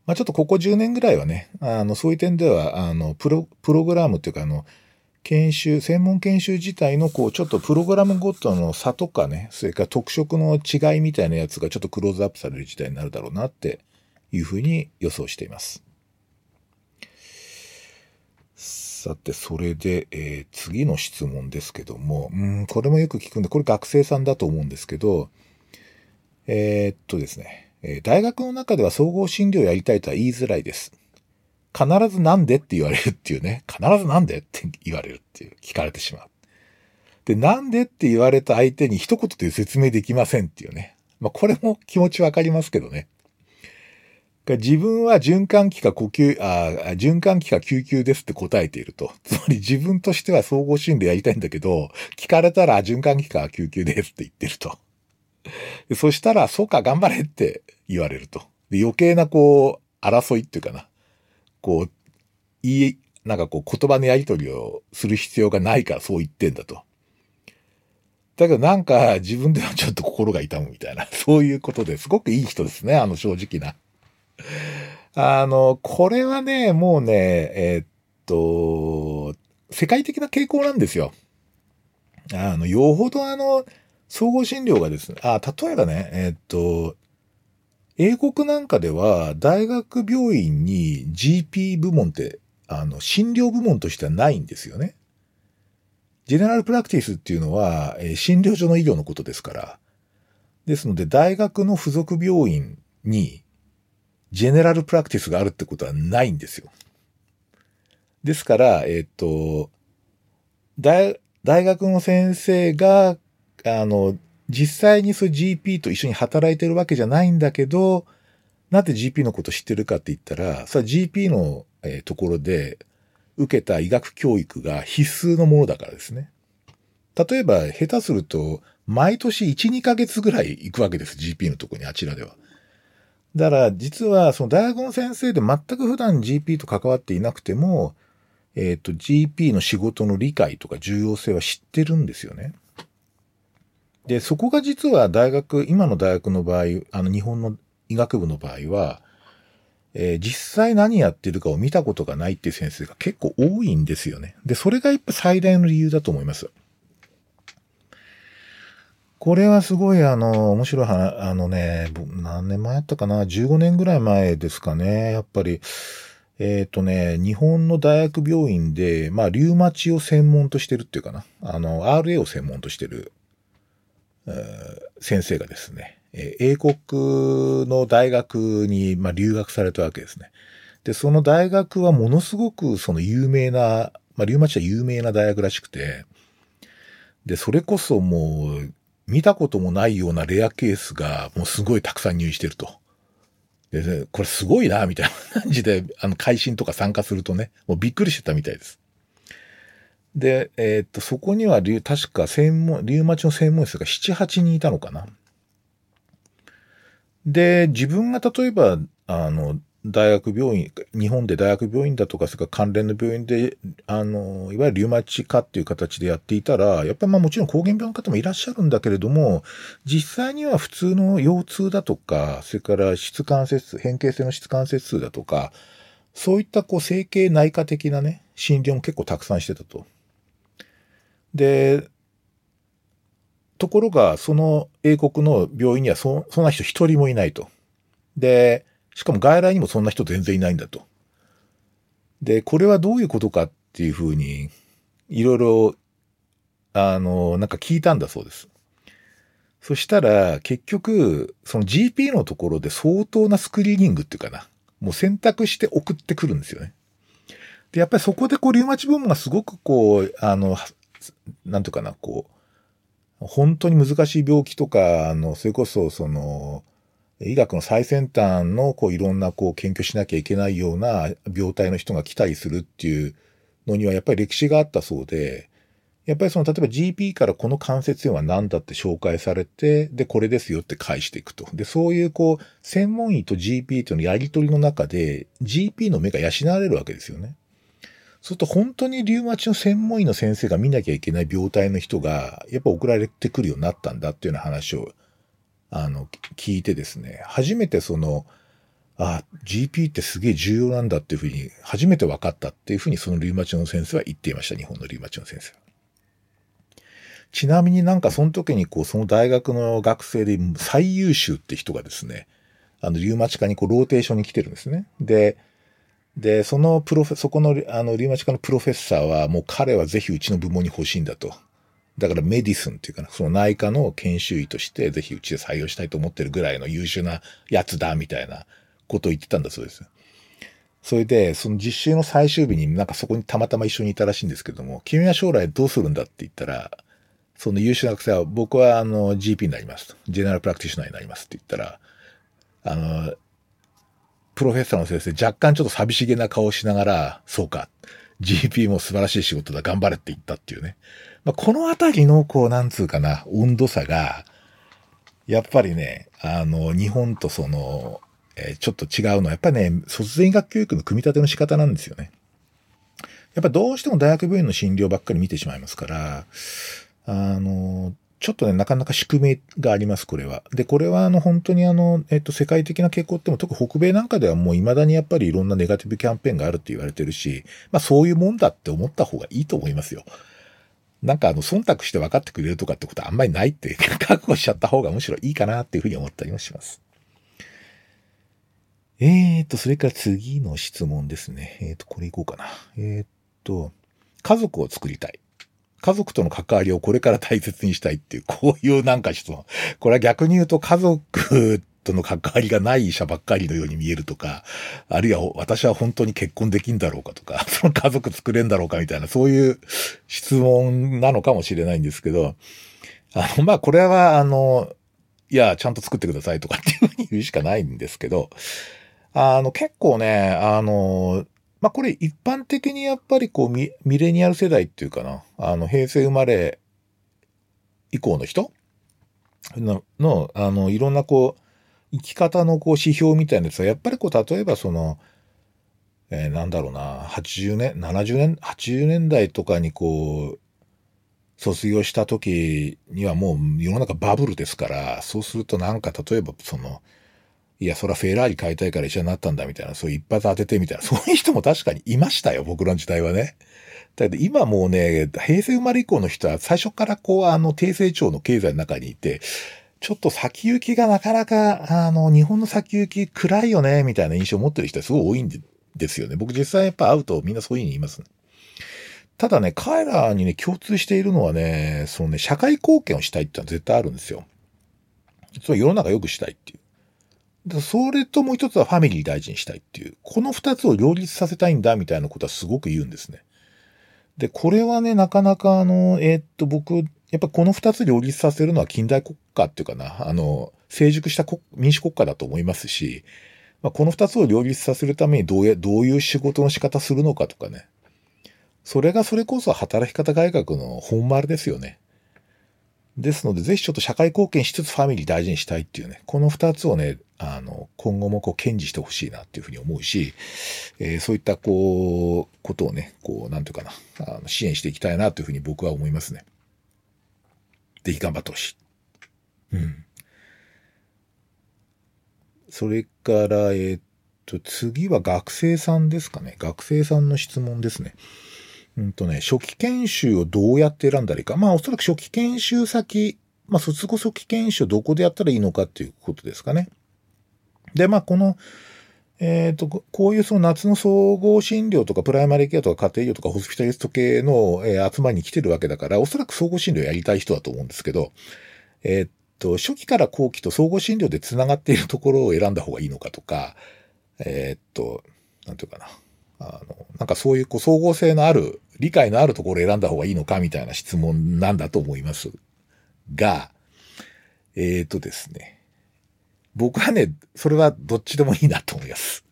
まあちょっとここ10年ぐらいはね、あの、そういう点では、あの、プロ、プログラムっていうか、あの、研修、専門研修自体の、こう、ちょっとプログラムごとの差とかね、それから特色の違いみたいなやつがちょっとクローズアップされる時代になるだろうなっていうふうに予想しています。さて、それで、えー、次の質問ですけども、うん、これもよく聞くんで、これ学生さんだと思うんですけど、えー、っとですね、え大学の中では総合診療やりたいとは言いづらいです。必ずなんでって言われるっていうね、必ずなんでって言われるっていう、聞かれてしまう。で、なんでって言われた相手に一言で説明できませんっていうね。まあ、これも気持ちわかりますけどね。自分は循環器か呼吸、あ循環器か救急ですって答えていると。つまり自分としては総合診療やりたいんだけど、聞かれたら循環器か救急ですって言ってると。そしたら、そうか、頑張れって言われると。で余計なこう、争いっていうかな。こう、いい、なんかこう言葉のやり取りをする必要がないからそう言ってんだと。だけどなんか自分ではちょっと心が痛むみたいな、そういうことですごくいい人ですね、あの正直な。あの、これはね、もうね、えー、っと、世界的な傾向なんですよ。あの、よほどあの、総合診療がですね、あ、例えばね、え、っと、英国なんかでは大学病院に GP 部門って、あの、診療部門としてはないんですよね。ジェネラルプラクティスっていうのは、えー、診療所の医療のことですから。ですので、大学の付属病院にジェネラルプラクティスがあるってことはないんですよ。ですから、えっ、ー、と、大、大学の先生が、あの、実際にそう GP と一緒に働いてるわけじゃないんだけど、なんで GP のこと知ってるかって言ったら、それは GP の、えー、ところで、受けた医学教育が必須のものだからですね。例えば、下手すると、毎年1、2ヶ月ぐらい行くわけです。GP のとこに、あちらでは。だから、実は、その大学の先生で全く普段 GP と関わっていなくても、えっ、ー、と、GP の仕事の理解とか重要性は知ってるんですよね。で、そこが実は大学、今の大学の場合、あの、日本の医学部の場合は、えー、実際何やってるかを見たことがないっていう先生が結構多いんですよね。で、それがやっぱ最大の理由だと思います。これはすごいあの、面白い話、あのね、何年前やったかな ?15 年ぐらい前ですかね。やっぱり、えっ、ー、とね、日本の大学病院で、まあ、リウマチを専門としてるっていうかな。あの、RA を専門としてる、先生がですね、英国の大学に、ま、留学されたわけですね。で、その大学はものすごくその有名な、まあ、リウマチは有名な大学らしくて、で、それこそもう、見たこともないようなレアケースがもうすごいたくさん入院してると。で、これすごいな、みたいな感じで、あの、会心とか参加するとね、もうびっくりしてたみたいです。で、えー、っと、そこには、確か専門、リウマチの専門医が7、8人いたのかな。で、自分が例えば、あの、大学病院、日本で大学病院だとか、それから関連の病院で、あの、いわゆるリウマチ科っていう形でやっていたら、やっぱりまあもちろん抗原病の方もいらっしゃるんだけれども、実際には普通の腰痛だとか、それから質関節、変形性の質関節痛だとか、そういったこう整形内科的なね、診療も結構たくさんしてたと。で、ところが、その英国の病院にはそそんな人一人もいないと。で、しかも外来にもそんな人全然いないんだと。で、これはどういうことかっていうふうに、いろいろ、あの、なんか聞いたんだそうです。そしたら、結局、その GP のところで相当なスクリーニングっていうかな、もう選択して送ってくるんですよね。で、やっぱりそこでこう、リウマチ部門がすごくこう、あの、なんていうかな、こう、本当に難しい病気とか、あの、それこそ、その、医学の最先端のこういろんなこう研究しなきゃいけないような病態の人が来たりするっていうのにはやっぱり歴史があったそうで、やっぱりその例えば GP からこの関節炎は何だって紹介されて、で、これですよって返していくと。で、そういうこう、専門医と GP とのやりとりの中で、GP の目が養われるわけですよね。そうすると本当にリウマチの専門医の先生が見なきゃいけない病態の人が、やっぱ送られてくるようになったんだっていうような話をあの、聞いてですね、初めてその、あ、GP ってすげえ重要なんだっていうふうに、初めて分かったっていうふうにそのリウマチの先生は言っていました。日本のリウマチの先生は。ちなみになんかその時にこう、その大学の学生で最優秀って人がですね、あの、リウマチ科にこう、ローテーションに来てるんですね。で、で、そのプロフェ、そこの、あの、リウマチ科のプロフェッサーは、もう彼はぜひうちの部門に欲しいんだと。だからメディスンっていうかな、その内科の研修医としてぜひうちで採用したいと思ってるぐらいの優秀なやつだ、みたいなことを言ってたんだそうです。それで、その実習の最終日になんかそこにたまたま一緒にいたらしいんですけども、君は将来どうするんだって言ったら、その優秀な学生は僕はあの GP になりますと。ジェネラルプラクティショナーになりますって言ったら、あの、プロフェッサーの先生若干ちょっと寂しげな顔をしながら、そうか。GP も素晴らしい仕事だ、頑張れって言ったっていうね。まあ、このあたりの、こう、なんつうかな、温度差が、やっぱりね、あの、日本とその、えー、ちょっと違うのは、やっぱりね、卒前学教育の組み立ての仕方なんですよね。やっぱどうしても大学病院の診療ばっかり見てしまいますから、あの、ちょっとね、なかなか宿命があります、これは。で、これはあの、本当にあの、えっと、世界的な傾向っても、特に北米なんかではもう未だにやっぱりいろんなネガティブキャンペーンがあるって言われてるし、まあそういうもんだって思った方がいいと思いますよ。なんかあの、忖度して分かってくれるとかってことはあんまりないって、覚悟しちゃった方がむしろいいかなっていうふうに思ったりもします。えーと、それから次の質問ですね。えーと、これいこうかな。えーと、家族を作りたい。家族との関わりをこれから大切にしたいっていう、こういうなんか質問。これは逆に言うと家族との関わりがない医者ばっかりのように見えるとか、あるいは私は本当に結婚できんだろうかとか、その家族作れんだろうかみたいな、そういう質問なのかもしれないんですけど、あの、まあ、これは、あの、いや、ちゃんと作ってくださいとかっていうふうに言うしかないんですけど、あの、結構ね、あの、まあこれ一般的にやっぱりこうミミレニアル世代っていうかな、あの平成生まれ以降の人？の、のあの、いろんなこう、生き方のこう指標みたいなやつは、やっぱりこう、例えばその、えー、なんだろうな、80年、70年、80年代とかにこう、卒業した時にはもう世の中バブルですから、そうするとなんか例えばその、いや、そらフェラーリ買いたいから医者になったんだみたいな、そういう一発当ててみたいな、そういう人も確かにいましたよ、僕らの時代はね。だけど今もうね、平成生まれ以降の人は最初からこう、あの、低成長の経済の中にいて、ちょっと先行きがなかなか、あの、日本の先行き暗いよね、みたいな印象を持ってる人はすごい多いんですよね。僕実際やっぱ会うとみんなそういうふうに言います、ね。ただね、彼らにね、共通しているのはね、そのね、社会貢献をしたいってのは絶対あるんですよ。つまり世の中良くしたいっていう。それともう一つはファミリー大事にしたいっていう。この二つを両立させたいんだみたいなことはすごく言うんですね。で、これはね、なかなかあの、えー、っと、僕、やっぱこの二つ両立させるのは近代国家っていうかな、あの、成熟した民主国家だと思いますし、まあ、この二つを両立させるためにどうや、どういう仕事の仕方するのかとかね。それがそれこそ働き方改革の本丸ですよね。ですので、ぜひちょっと社会貢献しつつファミリー大事にしたいっていうね、この二つをね、あの、今後もこう、堅持してほしいなっていうふうに思うし、えー、そういった、こう、ことをね、こう、なんていうかな、あの支援していきたいなというふうに僕は思いますね。ぜひ頑張ってほしい。うん。それから、えー、っと、次は学生さんですかね。学生さんの質問ですね。うんとね、初期研修をどうやって選んだらいいか。まあおそらく初期研修先、まあ卒後初期研修どこでやったらいいのかっていうことですかね。で、まあこの、えっ、ー、と、こういうその夏の総合診療とかプライマリーケアとか家庭医療とかホスピタリスト系の、えー、集まりに来てるわけだから、おそらく総合診療やりたい人だと思うんですけど、えっ、ー、と、初期から後期と総合診療で繋がっているところを選んだ方がいいのかとか、えっと、なんていうかな。あの、なんかそういうこう総合性のある理解のあるところを選んだ方がいいのかみたいな質問なんだと思いますが、えっ、とですね。僕はね、それはどっちでもいいなと思います。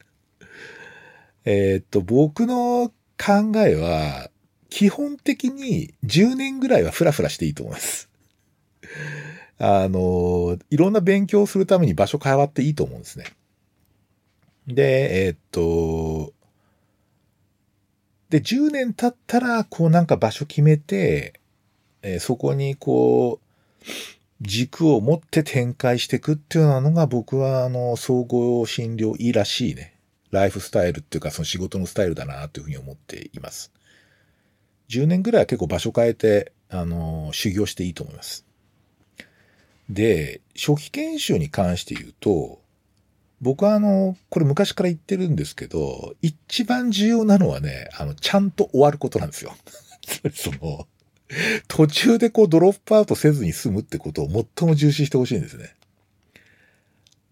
えっ、と、僕の考えは、基本的に10年ぐらいはフラフラしていいと思います。あの、いろんな勉強をするために場所変わっていいと思うんですね。で、えっ、と、で、10年経ったら、こうなんか場所決めて、えー、そこにこう、軸を持って展開していくっていうのが僕はあの、総合診療医らしいね、ライフスタイルっていうかその仕事のスタイルだなというふうに思っています。10年ぐらいは結構場所変えて、あの、修行していいと思います。で、初期研修に関して言うと、僕はあの、これ昔から言ってるんですけど、一番重要なのはね、あの、ちゃんと終わることなんですよ。その、途中でこうドロップアウトせずに済むってことを最も重視してほしいんですね。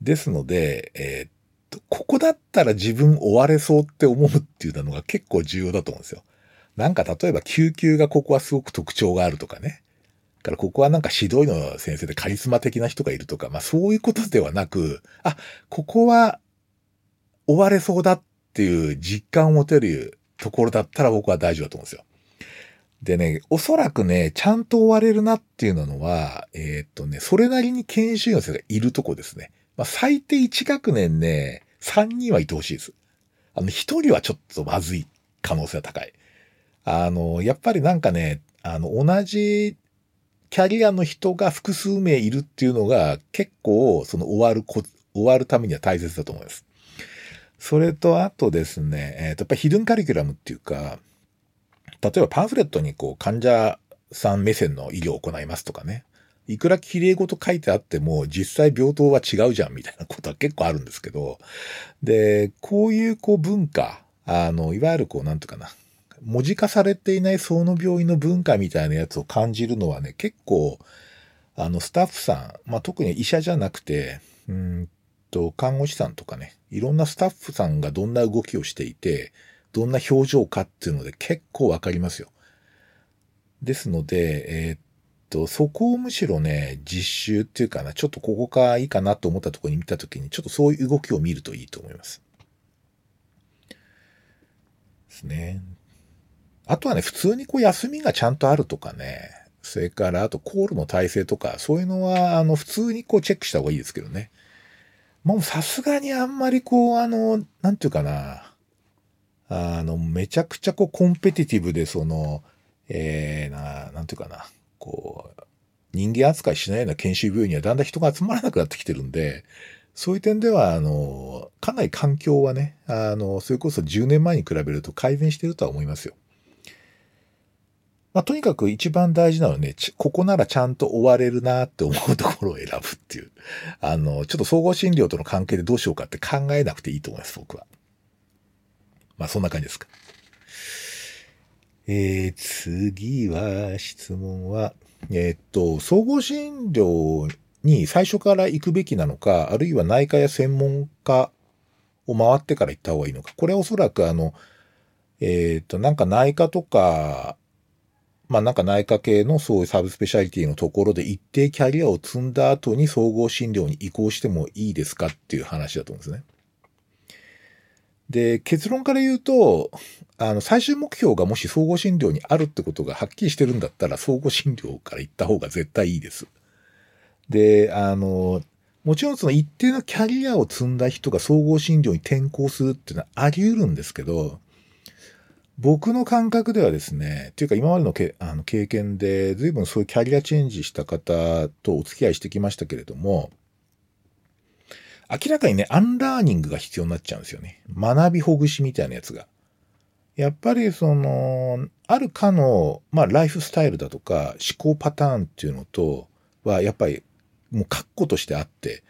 ですので、えー、っと、ここだったら自分終われそうって思うっていうのが結構重要だと思うんですよ。なんか例えば救急がここはすごく特徴があるとかね。からここはなんか指導医の先生でカリスマ的な人がいるとか、まあそういうことではなく、あ、ここは終われそうだっていう実感を持てるところだったら僕は大丈夫だと思うんですよ。でね、おそらくね、ちゃんと終われるなっていうのは、えー、っとね、それなりに研修医の先生がいるとこですね。まあ最低1学年ね、3人はいてほしいです。あの、1人はちょっとまずい可能性が高い。あの、やっぱりなんかね、あの、同じキャリアの人が複数名いるっていうのが結構その終わるこ、終わるためには大切だと思います。それとあとですね、えっ、と、やっぱヒドゥンカリキュラムっていうか、例えばパンフレットにこう患者さん目線の医療を行いますとかね。いくら綺麗事書いてあっても、実際病棟は違うじゃんみたいなことは結構あるんですけど、で、こういうこう文化、あの、いわゆるこう、なんていうかな、文字化されていないその病院の文化みたいなやつを感じるのはね、結構、あの、スタッフさん、まあ、特に医者じゃなくて、うんと、看護師さんとかね、いろんなスタッフさんがどんな動きをしていて、どんな表情かっていうので結構わかりますよ。ですので、えー、っと、そこをむしろね、実習っていうかな、ちょっとここかいいかなと思ったところに見たときに、ちょっとそういう動きを見るといいと思います。ですね。あとはね、普通にこう休みがちゃんとあるとかね、それからあとコールの体制とか、そういうのは、あの、普通にこうチェックした方がいいですけどね。もうさすがにあんまりこう、あの、なんていうかな、あの、めちゃくちゃこうコンペティティブでその、えー、な、なんていうかな、こう、人間扱いしないような研修病院にはだんだん人が集まらなくなってきてるんで、そういう点では、あの、かなり環境はね、あの、それこそ10年前に比べると改善してるとは思いますよ。まあ、とにかく一番大事なのはね、ここならちゃんと終われるなって思うところを選ぶっていう。あの、ちょっと総合診療との関係でどうしようかって考えなくていいと思います、僕は。まあ、そんな感じですか。えー、次は、質問は、えー、っと、総合診療に最初から行くべきなのか、あるいは内科や専門家を回ってから行った方がいいのか。これはおそらくあの、えっ、と、なんか内科とか、まあなんか内科系のそういうサブスペシャリティのところで一定キャリアを積んだ後に総合診療に移行してもいいですかっていう話だと思うんですね。で、結論から言うと、あの、最終目標がもし総合診療にあるってことがはっきりしてるんだったら、総合診療から行った方が絶対いいです。で、あの、もちろんその一定のキャリアを積んだ人が総合診療に転校するっていうのはあり得るんですけど、僕の感覚ではですね、っていうか今までのけあの経験で随分そういうキャリアチェンジした方とお付き合いしてきましたけれども、明らかにね、アンラーニングが必要になっちゃうんですよね。学びほぐしみたいなやつが。やっぱりその、ある科の、まあライフスタイルだとか思考パターンっていうのとは、やっぱりもう確固としてあって、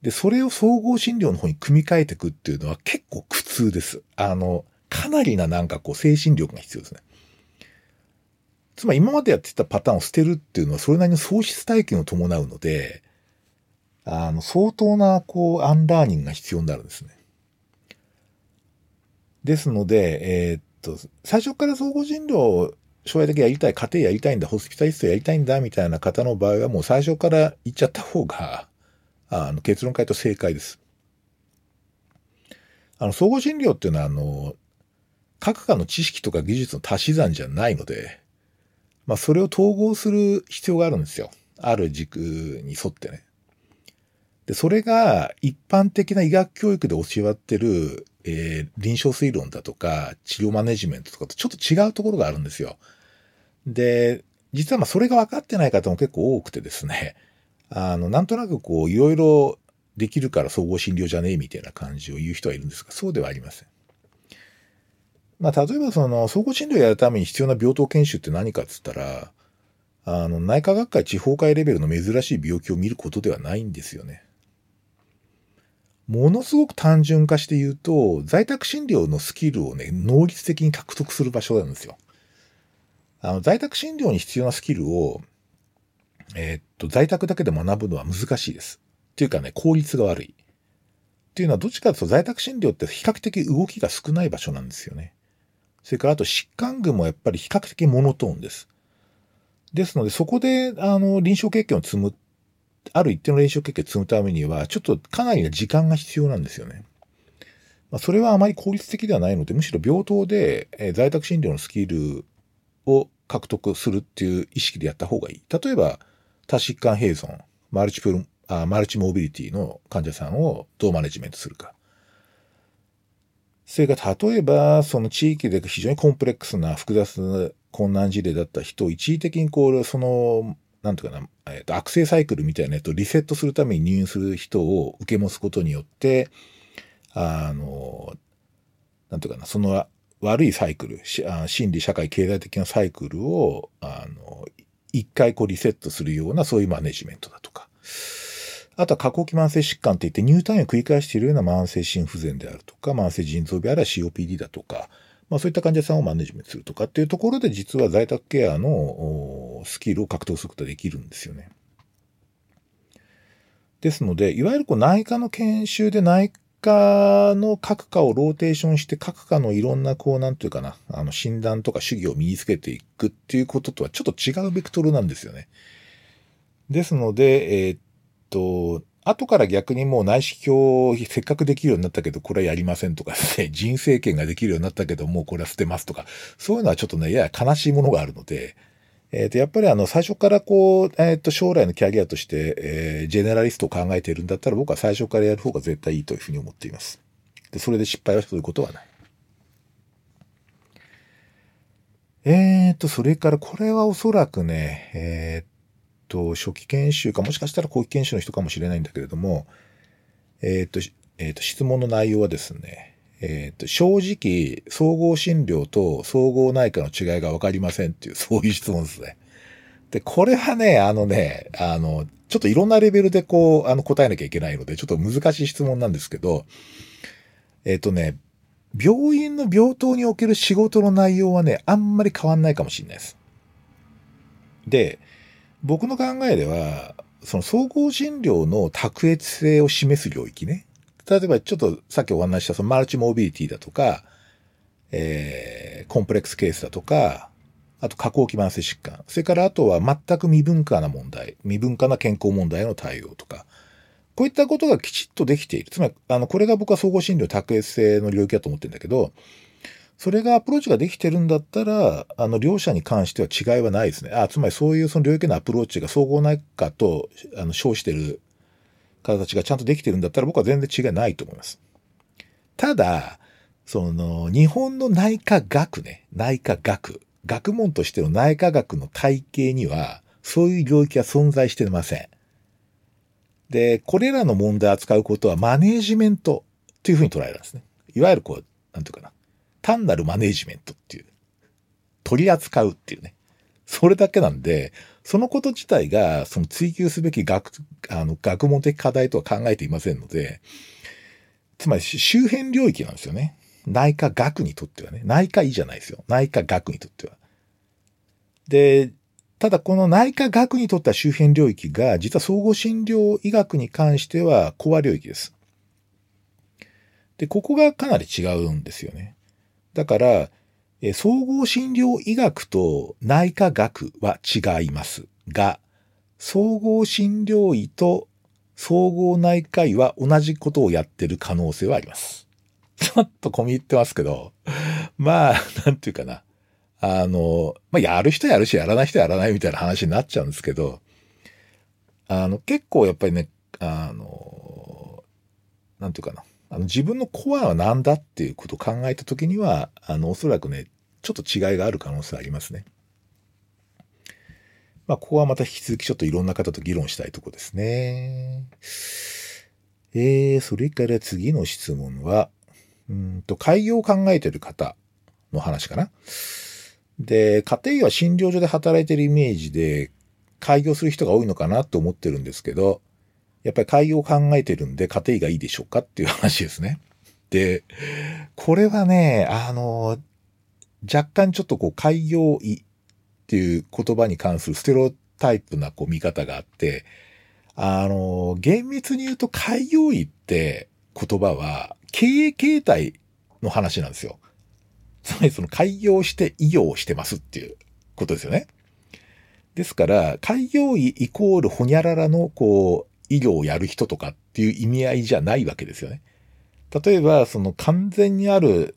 で、それを総合診療の方に組み替えていくっていうのは結構苦痛です。あの、かなりななんかこう精神力が必要ですね。つまり今までやってたパターンを捨てるっていうのはそれなりの喪失体験を伴うので、あの、相当なこうアンラーニングが必要になるんですね。ですので、えー、っと、最初から総合診療を将来的にやりたい、家庭医やりたいんだ、ホスピタリストやりたいんだ、みたいな方の場合はもう最初から言っちゃった方が、あの、結論から言うと正解です。あの、総合診療っていうのは、あの、各科の知識とか技術の足し算じゃないので、まあ、それを統合する必要があるんですよ。ある軸に沿ってね。で、それが一般的な医学教育で教わってるえー、臨床推論だとか、治療マネジメントとかとちょっと違うところがあるんですよ。で、実はまあそれが分かってない方も結構多くてですね、あの、なんとなくこう、いろいろできるから総合診療じゃねえみたいな感じを言う人はいるんですが、そうではありません。まあ、例えばその、総合診療やるために必要な病棟研修って何かっつったら、あの、内科学会地方会レベルの珍しい病気を見ることではないんですよね。ものすごく単純化して言うと、在宅診療のスキルをね、能率的に獲得する場所なんですよ。あの、在宅診療に必要なスキルを、えー、っと、在宅だけで学ぶのは難しいです。っていうかね、効率が悪い。っていうのは、どっちかというと在宅診療って比較的動きが少ない場所なんですよね。それからあと疾患群もやっぱり比較的モノトーンです。ですので、そこで、あの、臨床経験を積むある一定の練習経験を積むためには、ちょっとかなりの時間が必要なんですよね。まあ、それはあまり効率的ではないので、むしろ病棟で、え在宅診療のスキルを獲得するっていう意識でやった方がいい。例えば、多疾患併存、マルチプル、あマルチモビリティの患者さんをどうマネジメントするか。それから例えば、その地域で非常にコンプレックスな複雑な困難事例だった人を一時的にこう、そのなんていうかな、えっ、ー、と、悪性サイクルみたいなやつをリセットするために入院する人を受け持つことによって、あの、なんていうかな、その悪いサイクル、心理、社会、経済的なサイクルを、あの、一回こうリセットするようなそういうマネジメントだとか。あとは過去期慢性疾患って言って入退院を繰り返しているような慢性心不全であるとか、慢性腎臓病あるいは COPD だとか、まあそういった患者さんをマネジメントするとかっていうところで実は在宅ケアのスキルを獲得することができるんですよね。ですので、いわゆるこう内科の研修で内科の各科をローテーションして各科のいろんなこうなんていうかな、あの診断とか主義を身につけていくっていうこととはちょっと違うベクトルなんですよね。ですので、えー、っと、後から逆にもう内視鏡せっかくできるようになったけど、これはやりませんとかですね、人生権ができるようになったけど、もうこれは捨てますとか、そういうのはちょっとね、やや悲しいものがあるので、えっ、ー、と、やっぱりあの、最初からこう、えっ、ー、と、将来のキャリアとして、えー、ジェネラリストを考えているんだったら、僕は最初からやる方が絶対いいというふうに思っています。で、それで失敗はすることはない。えっ、ー、と、それからこれはおそらくね、えっ、と、初期研修か、もしかしたら後期研修の人かもしれないんだけれども、えっ、と、えっ、と、質問の内容はですね、えっ、ー、と、正直、総合診療と総合内科の違いがわかりませんっていう、そういう質問ですね。で、これはね、あのね、あの、ちょっといろんなレベルでこう、あの、答えなきゃいけないので、ちょっと難しい質問なんですけど、えっ、とね、病院の病棟における仕事の内容はね、あんまり変わんないかもしれないです。で、僕の考えでは、その総合診療の卓越性を示す領域ね。例えばちょっとさっきお話したそのマルチモビリティだとか、えー、コンプレックスケースだとか、あと下行基盤性疾患。それからあとは全く未分化な問題、未分化な健康問題への対応とか、こういったことがきちっとできている。つまり、あの、これが僕は総合診療卓越性の領域だと思ってるんだけど、それがアプローチができてるんだったら、あの、両者に関しては違いはないですね。あ、つまりそういうその領域のアプローチが総合内科と、あの、称してる形がちゃんとできてるんだったら僕は全然違いないと思います。ただ、その、日本の内科学ね、内科学、学問としての内科学の体系には、そういう領域は存在してません。で、これらの問題を扱うことはマネージメントというふうに捉えるんですね。いわゆるこう、なんていうかな。単なるマネージメントっていう。取り扱うっていうね。それだけなんで、そのこと自体が、その追求すべき学、あの、学問的課題とは考えていませんので、つまり周辺領域なんですよね。内科学にとってはね。内科医じゃないですよ。内科学にとっては。で、ただこの内科学にとっては周辺領域が、実は総合診療医学に関してはコア領域です。で、ここがかなり違うんですよね。だから、総合診療医学と内科学は違いますが、総合診療医と総合内科医は同じことをやってる可能性はあります。ちょっと込み入ってますけど、まあ、なんていうかな。あの、まあ、やる人やるし、やらない人やらないみたいな話になっちゃうんですけど、あの、結構やっぱりね、あの、なんていうかな。あの、自分のコアは何だっていうことを考えたときには、あの、おそらくね、ちょっと違いがある可能性ありますね。まあ、ここはまた引き続きちょっといろんな方と議論したいとこですね。えー、それから次の質問は、うんと、開業を考えてる方の話かな。で、家庭医は診療所で働いてるイメージで、開業する人が多いのかなと思ってるんですけど、やっぱり開業を考えてるんで家庭がいいでしょうかっていう話ですね。で、これはね、あの、若干ちょっとこう、開業医っていう言葉に関するステロタイプなこう見方があって、あの、厳密に言うと開業医って言葉は経営形態の話なんですよ。つまりその開業して医療をしてますっていうことですよね。ですから、開業医イコールホニャララのこう、医療をやる人とかっていう意味合いじゃないわけですよね。例えば、その完全にある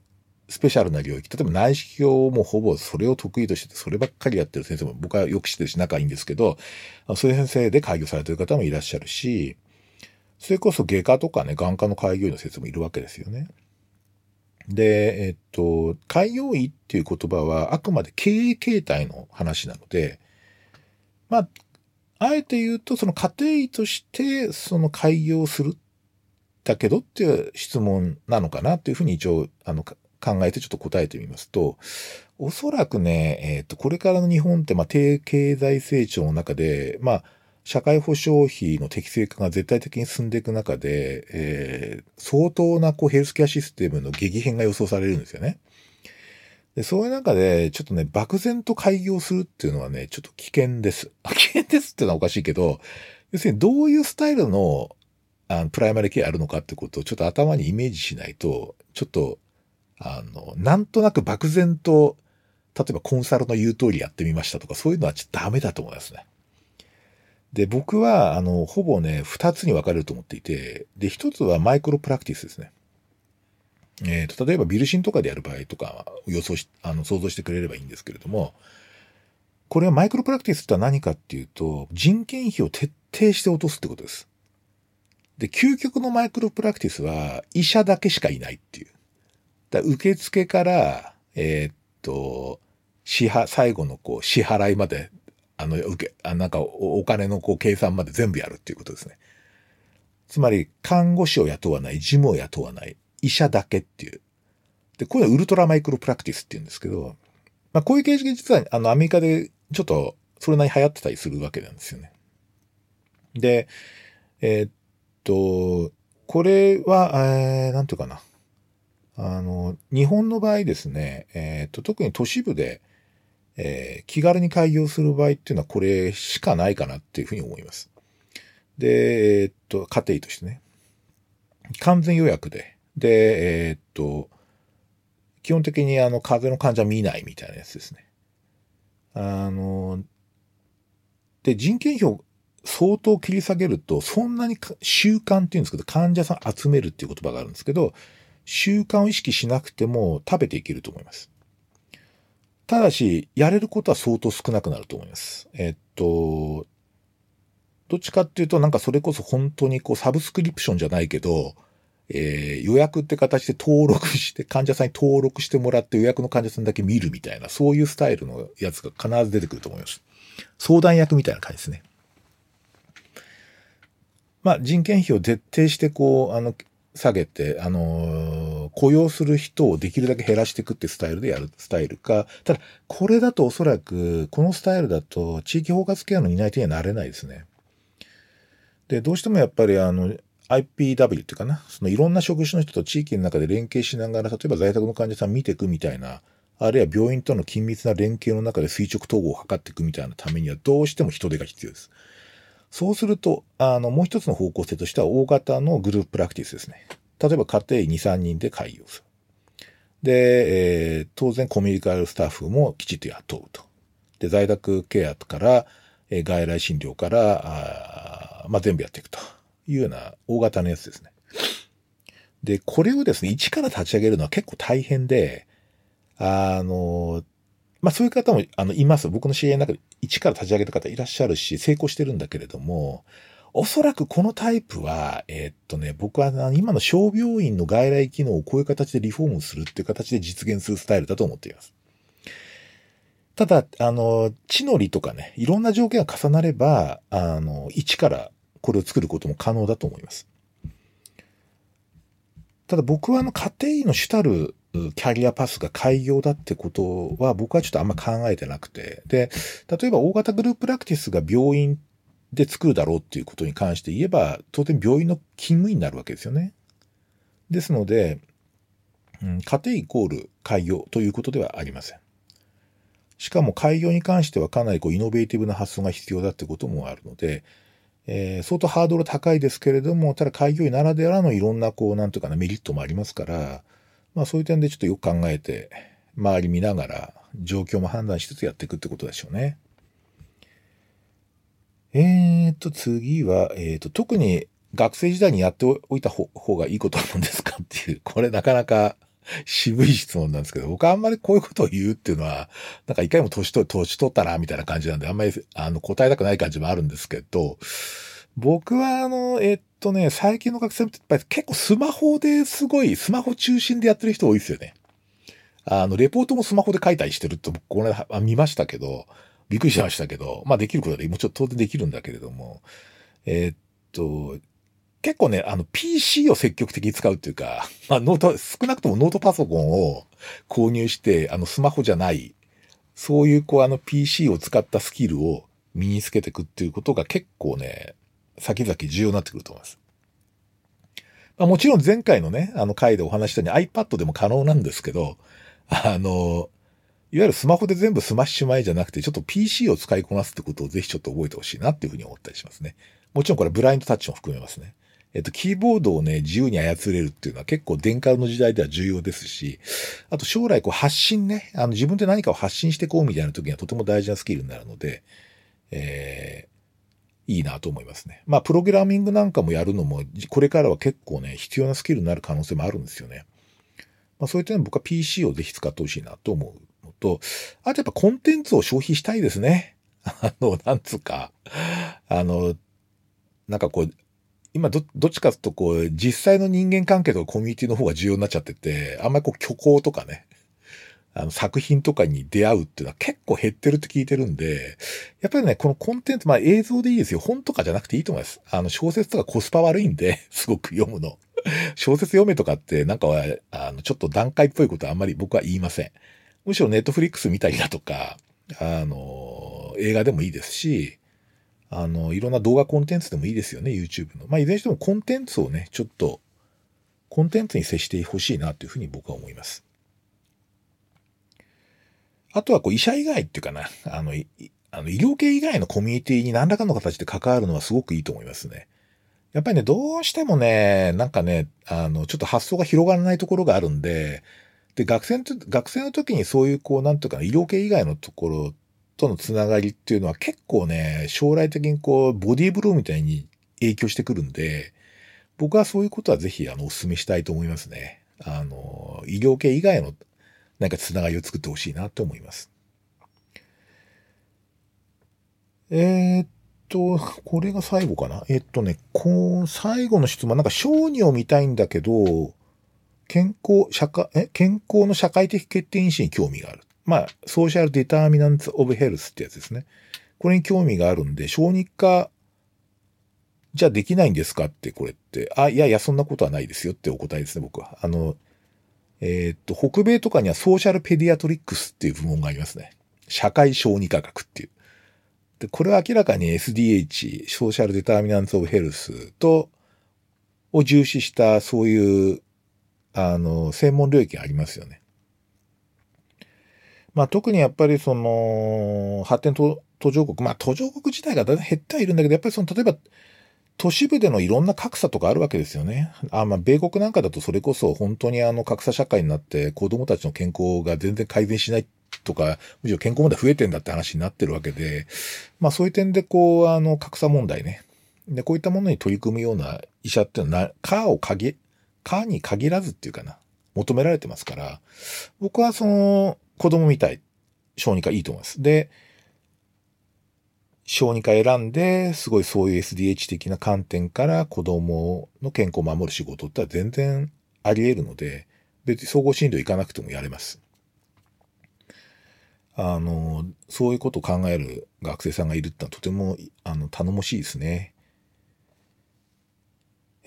スペシャルな領域、例えば内視鏡もほぼそれを得意としてて、そればっかりやってる先生も僕はよく知ってるし仲いいんですけど、そういう先生で開業されてる方もいらっしゃるし、それこそ外科とかね、眼科の開業医の先生もいるわけですよね。で、えっと、開業医っていう言葉はあくまで経営形態の話なので、まあ、あえて言うと、その家庭医として、その開業するだけどっていう質問なのかなっていうふうに一応、あの、考えてちょっと答えてみますと、おそらくね、えっ、ー、と、これからの日本って、まあ、低経済成長の中で、まあ、社会保障費の適正化が絶対的に進んでいく中で、えー、相当なこうヘルスケアシステムの激変が予想されるんですよね。で、そういう中で、ちょっとね、漠然と開業するっていうのはね、ちょっと危険です。危険ですっていうのはおかしいけど、要するにどういうスタイルのあのプライマリケアあるのかってことをちょっと頭にイメージしないと、ちょっとあの、なんとなく漠然と、例えばコンサルの言う通りやってみましたとか、そういうのはちょっとダメだと思いますね。で、僕は、あの、ほぼね、二つに分かれると思っていて、で、一つはマイクロプラクティスですね。えっ、ー、と、例えばビルシンとかでやる場合とか、予想し、あの、想像してくれればいいんですけれども、これはマイクロプラクティスとは何かっていうと、人件費を徹底して落とすってことです。で、究極のマイクロプラクティスは、医者だけしかいないっていう。だ受付から、えー、っと、支払、最後のこう、支払いまであの、受け、あなんかお金のこう計算まで全部やるっていうことですね。つまり、看護師を雇わない、事務を雇わない、医者だけっていう。で、これはウルトラマイクロプラクティスって言うんですけど、まあ、こういう形式実は、あの、アメリカでちょっと、それなりに流行ってたりするわけなんですよね。で、えー、っと、これは、えー、なんていうかな。あの、日本の場合ですね、えー、っと、特に都市部で、えー、気軽に開業する場合っていうのはこれしかないかなっていうふうに思います。で、えー、っと、家庭としてね。完全予約で。で、えー、っと、基本的にあの、風邪の患者見ないみたいなやつですね。あの、で、人件費を相当切り下げると、そんなに習慣っていうんですけど、患者さん集めるっていう言葉があるんですけど、習慣を意識しなくても食べていけると思います。ただし、やれることは相当少なくなると思います。えっと、どっちかっていうと、なんかそれこそ本当にこうサブスクリプションじゃないけど、えー、予約って形で登録して、患者さんに登録してもらって予約の患者さんだけ見るみたいな、そういうスタイルのやつが必ず出てくると思います。相談役みたいな感じですね。まあ、人件費を徹底してこう、あの、下げて、あのー、雇用する人をできるだけ減らしていくってスタイルでやるスタイルか、ただ、これだとおそらく、このスタイルだと、地域包括ケアの担い手にはなれないですね。で、どうしてもやっぱりあの、IPW っていうかな、そのいろんな職種の人と地域の中で連携しながら、例えば在宅の患者さん見ていくみたいな、あるいは病院との緊密な連携の中で垂直統合を図っていくみたいなためには、どうしても人手が必要です。そうすると、あの、もう一つの方向性としては大型のグループプラクティスですね。例えば家庭2、3人で会議をする。で、えー、当然コミュニカルスタッフもきちっと雇うと。で、在宅ケアから、えー、外来診療から、あまあ、全部やっていくというような大型のやつですね。で、これをですね、一から立ち上げるのは結構大変で、あの、まあそういう方も、あの、います。僕の知り合いの中で一から立ち上げた方いらっしゃるし、成功してるんだけれども、おそらくこのタイプは、えー、っとね、僕は今の小病院の外来機能をこういう形でリフォームするっていう形で実現するスタイルだと思っています。ただ、あの、地の利とかね、いろんな条件が重なれば、あの、一からこれを作ることも可能だと思います。ただ僕はあの家庭医の主たるキャリアパスが開業だってことは僕はちょっとあんま考えてなくて。で、例えば大型グループプラクティスが病院で作るだろうっていうことに関して言えば、当然病院の勤務医になるわけですよね。ですので、うん、家庭イコール開業ということではありません。しかも開業に関してはかなりこうイノベーティブな発想が必要だってこともあるので、えー、相当ハードル高いですけれども、ただ開業医ならではのいろんなこう、なんというかなメリットもありますから、まあそういう点でちょっとよく考えて、周り見ながら、状況も判断しつつやっていくってことでしょうね。えーと、次は、えーと、特に学生時代にやっておいた方がいいことなんですかっていう、これなかなか渋い質問なんですけど、僕はあんまりこういうことを言うっていうのは、なんかいかにも年取年取ったな、みたいな感じなんで、あんまり あの答えたくない感じもあるんですけど、僕はあの、えっとね、最近の学生ってやっぱり結構スマホですごい、スマホ中心でやってる人多いですよね。あの、レポートもスマホで書いたりしてると、これ見ましたけど、びっくりしましたけど、まあできることでもちろん当然できるんだけれども、え、っと、結構ね、あの PC を積極的に使うっていうか、まあノート、少なくともノートパソコンを購入して、あのスマホじゃない、そういうこうあの PC を使ったスキルを身につけていくっていうことが結構ね、先々重要になってくると思います。まあ、もちろん前回のね、あの回でお話したように iPad でも可能なんですけど、あの、いわゆるスマホで全部済ましちゃうんじゃなくて、ちょっと PC を使いこなすってことをぜひちょっと覚えてほしいなっていうふうに思ったりしますね。もちろんこれブラインドタッチも含めますね。えっと、キーボードをね、自由に操れるっていうのは結構電カルの時代では重要ですし、あと将来こう発信ね、あの自分で何かを発信してこうみたいな時にはとても大事なスキルになるので、えいいなと思いますね。まあ、プログラミングなんかもやるのも、これからは結構ね、必要なスキルになる可能性もあるんですよね。まあ、そういったのは僕は PC をぜひ使ってほしいなと思うのと、あとやっぱコンテンツを消費したいですね。あの、なんつうか、あの、なんかこう、今ど、どっちかというとこう、実際の人間関係とかコミュニティの方が重要になっちゃってて、あんまりこう虚構とかね、あの作品とかに出会うっていうのは結構減ってるって聞いてるんで、やっぱりね、このコンテンツ、まあ映像でいいですよ。本とかじゃなくていいと思います。あの小説とかコスパ悪いんで、すごく読むの。小説読めとかってなんかは、あの、ちょっと段階っぽいことはあんまり僕は言いません。むしろネットフリックス見たりだとか、あの、映画でもいいですし、あの、いろんな動画コンテンツでもいいですよね、YouTube の。まあ、いずれにしてもコンテンツをね、ちょっと、コンテンツに接してほしいなというふうに僕は思います。あとはこう医者以外っていうかな、あの、あの医療系以外のコミュニティに何らかの形で関わるのはすごくいいと思いますね。やっぱりね、どうしてもね、なんかね、あの、ちょっと発想が広がらないところがあるんで、で、学生の、学生の時にそういうこう、なんとか医療系以外のところとのつながりっていうのは結構ね、将来的にこう、ボディーブローみたいに影響してくるんで、僕はそういうことはぜひ、あの、お勧めしたいと思いますね。あの、医療系以外のなんかつながりを作ってほしいなと思います。えー、っと、これが最後かな？え、っとね、こう、最後の質問、なんか小児を見たいんだけど、健康、社会、え健康の社会的決定因子に興味がある。まあ、ソーシャルディターミナンツ・オブ・ヘルスってやつですね。これに興味があるんで、小児科、じゃできないんですかって、これって。あ、いやいや、そんなことはないですよってお答えですね、僕は。あの、えー、っと、北米とかにはソーシャルペディアトリックスっていう部門がありますね。社会小児科学っていう。で、これは明らかに SDH、ソーシャルデターミナンツオブヘルスと、を重視したそういう、あの、専門領域がありますよね。まあ特にやっぱりその、発展途上国、まあ途上国自体がだい減ってはいるんだけど、やっぱりその、例えば、都市部でのいろんな格差とかあるわけですよね。あまあ、米国なんかだとそれこそ本当にあの格差社会になって子供たちの健康が全然改善しないとか、むしろ健康まで増えてんだって話になってるわけで、まあそういう点でこう、あの格差問題ね。で、こういったものに取り組むような医者っていうのは、科を限、科に限らずっていうかな、求められてますから、僕はその子供みたい、小児科いいと思います。で、小児科選んで、すごいそういう SDH 的な観点から子供の健康を守る仕事って全然あり得るので、別に総合診療行かなくてもやれます。あの、そういうことを考える学生さんがいるってのはとても、あの、頼もしいですね。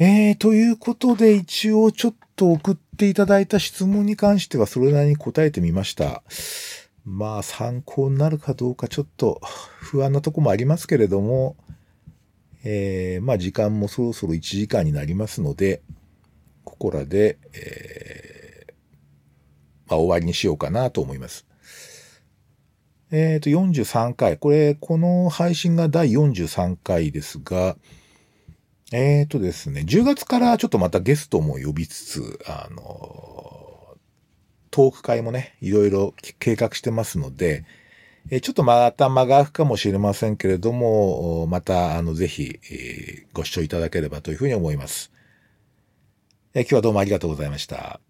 えー、ということで一応ちょっと送っていただいた質問に関してはそれなりに答えてみました。まあ参考になるかどうかちょっと不安なとこもありますけれども、えー、まあ時間もそろそろ1時間になりますので、ここらで、えー、まあ終わりにしようかなと思います。えっ、ー、と、43回。これ、この配信が第43回ですが、えっ、ー、とですね、10月からちょっとまたゲストも呼びつつ、あのトーク会もね、いろいろ計画してますので、えちょっとまた間が空くかもしれませんけれども、また、あの、ぜひ、えご視聴いただければというふうに思います。え今日はどうもありがとうございました。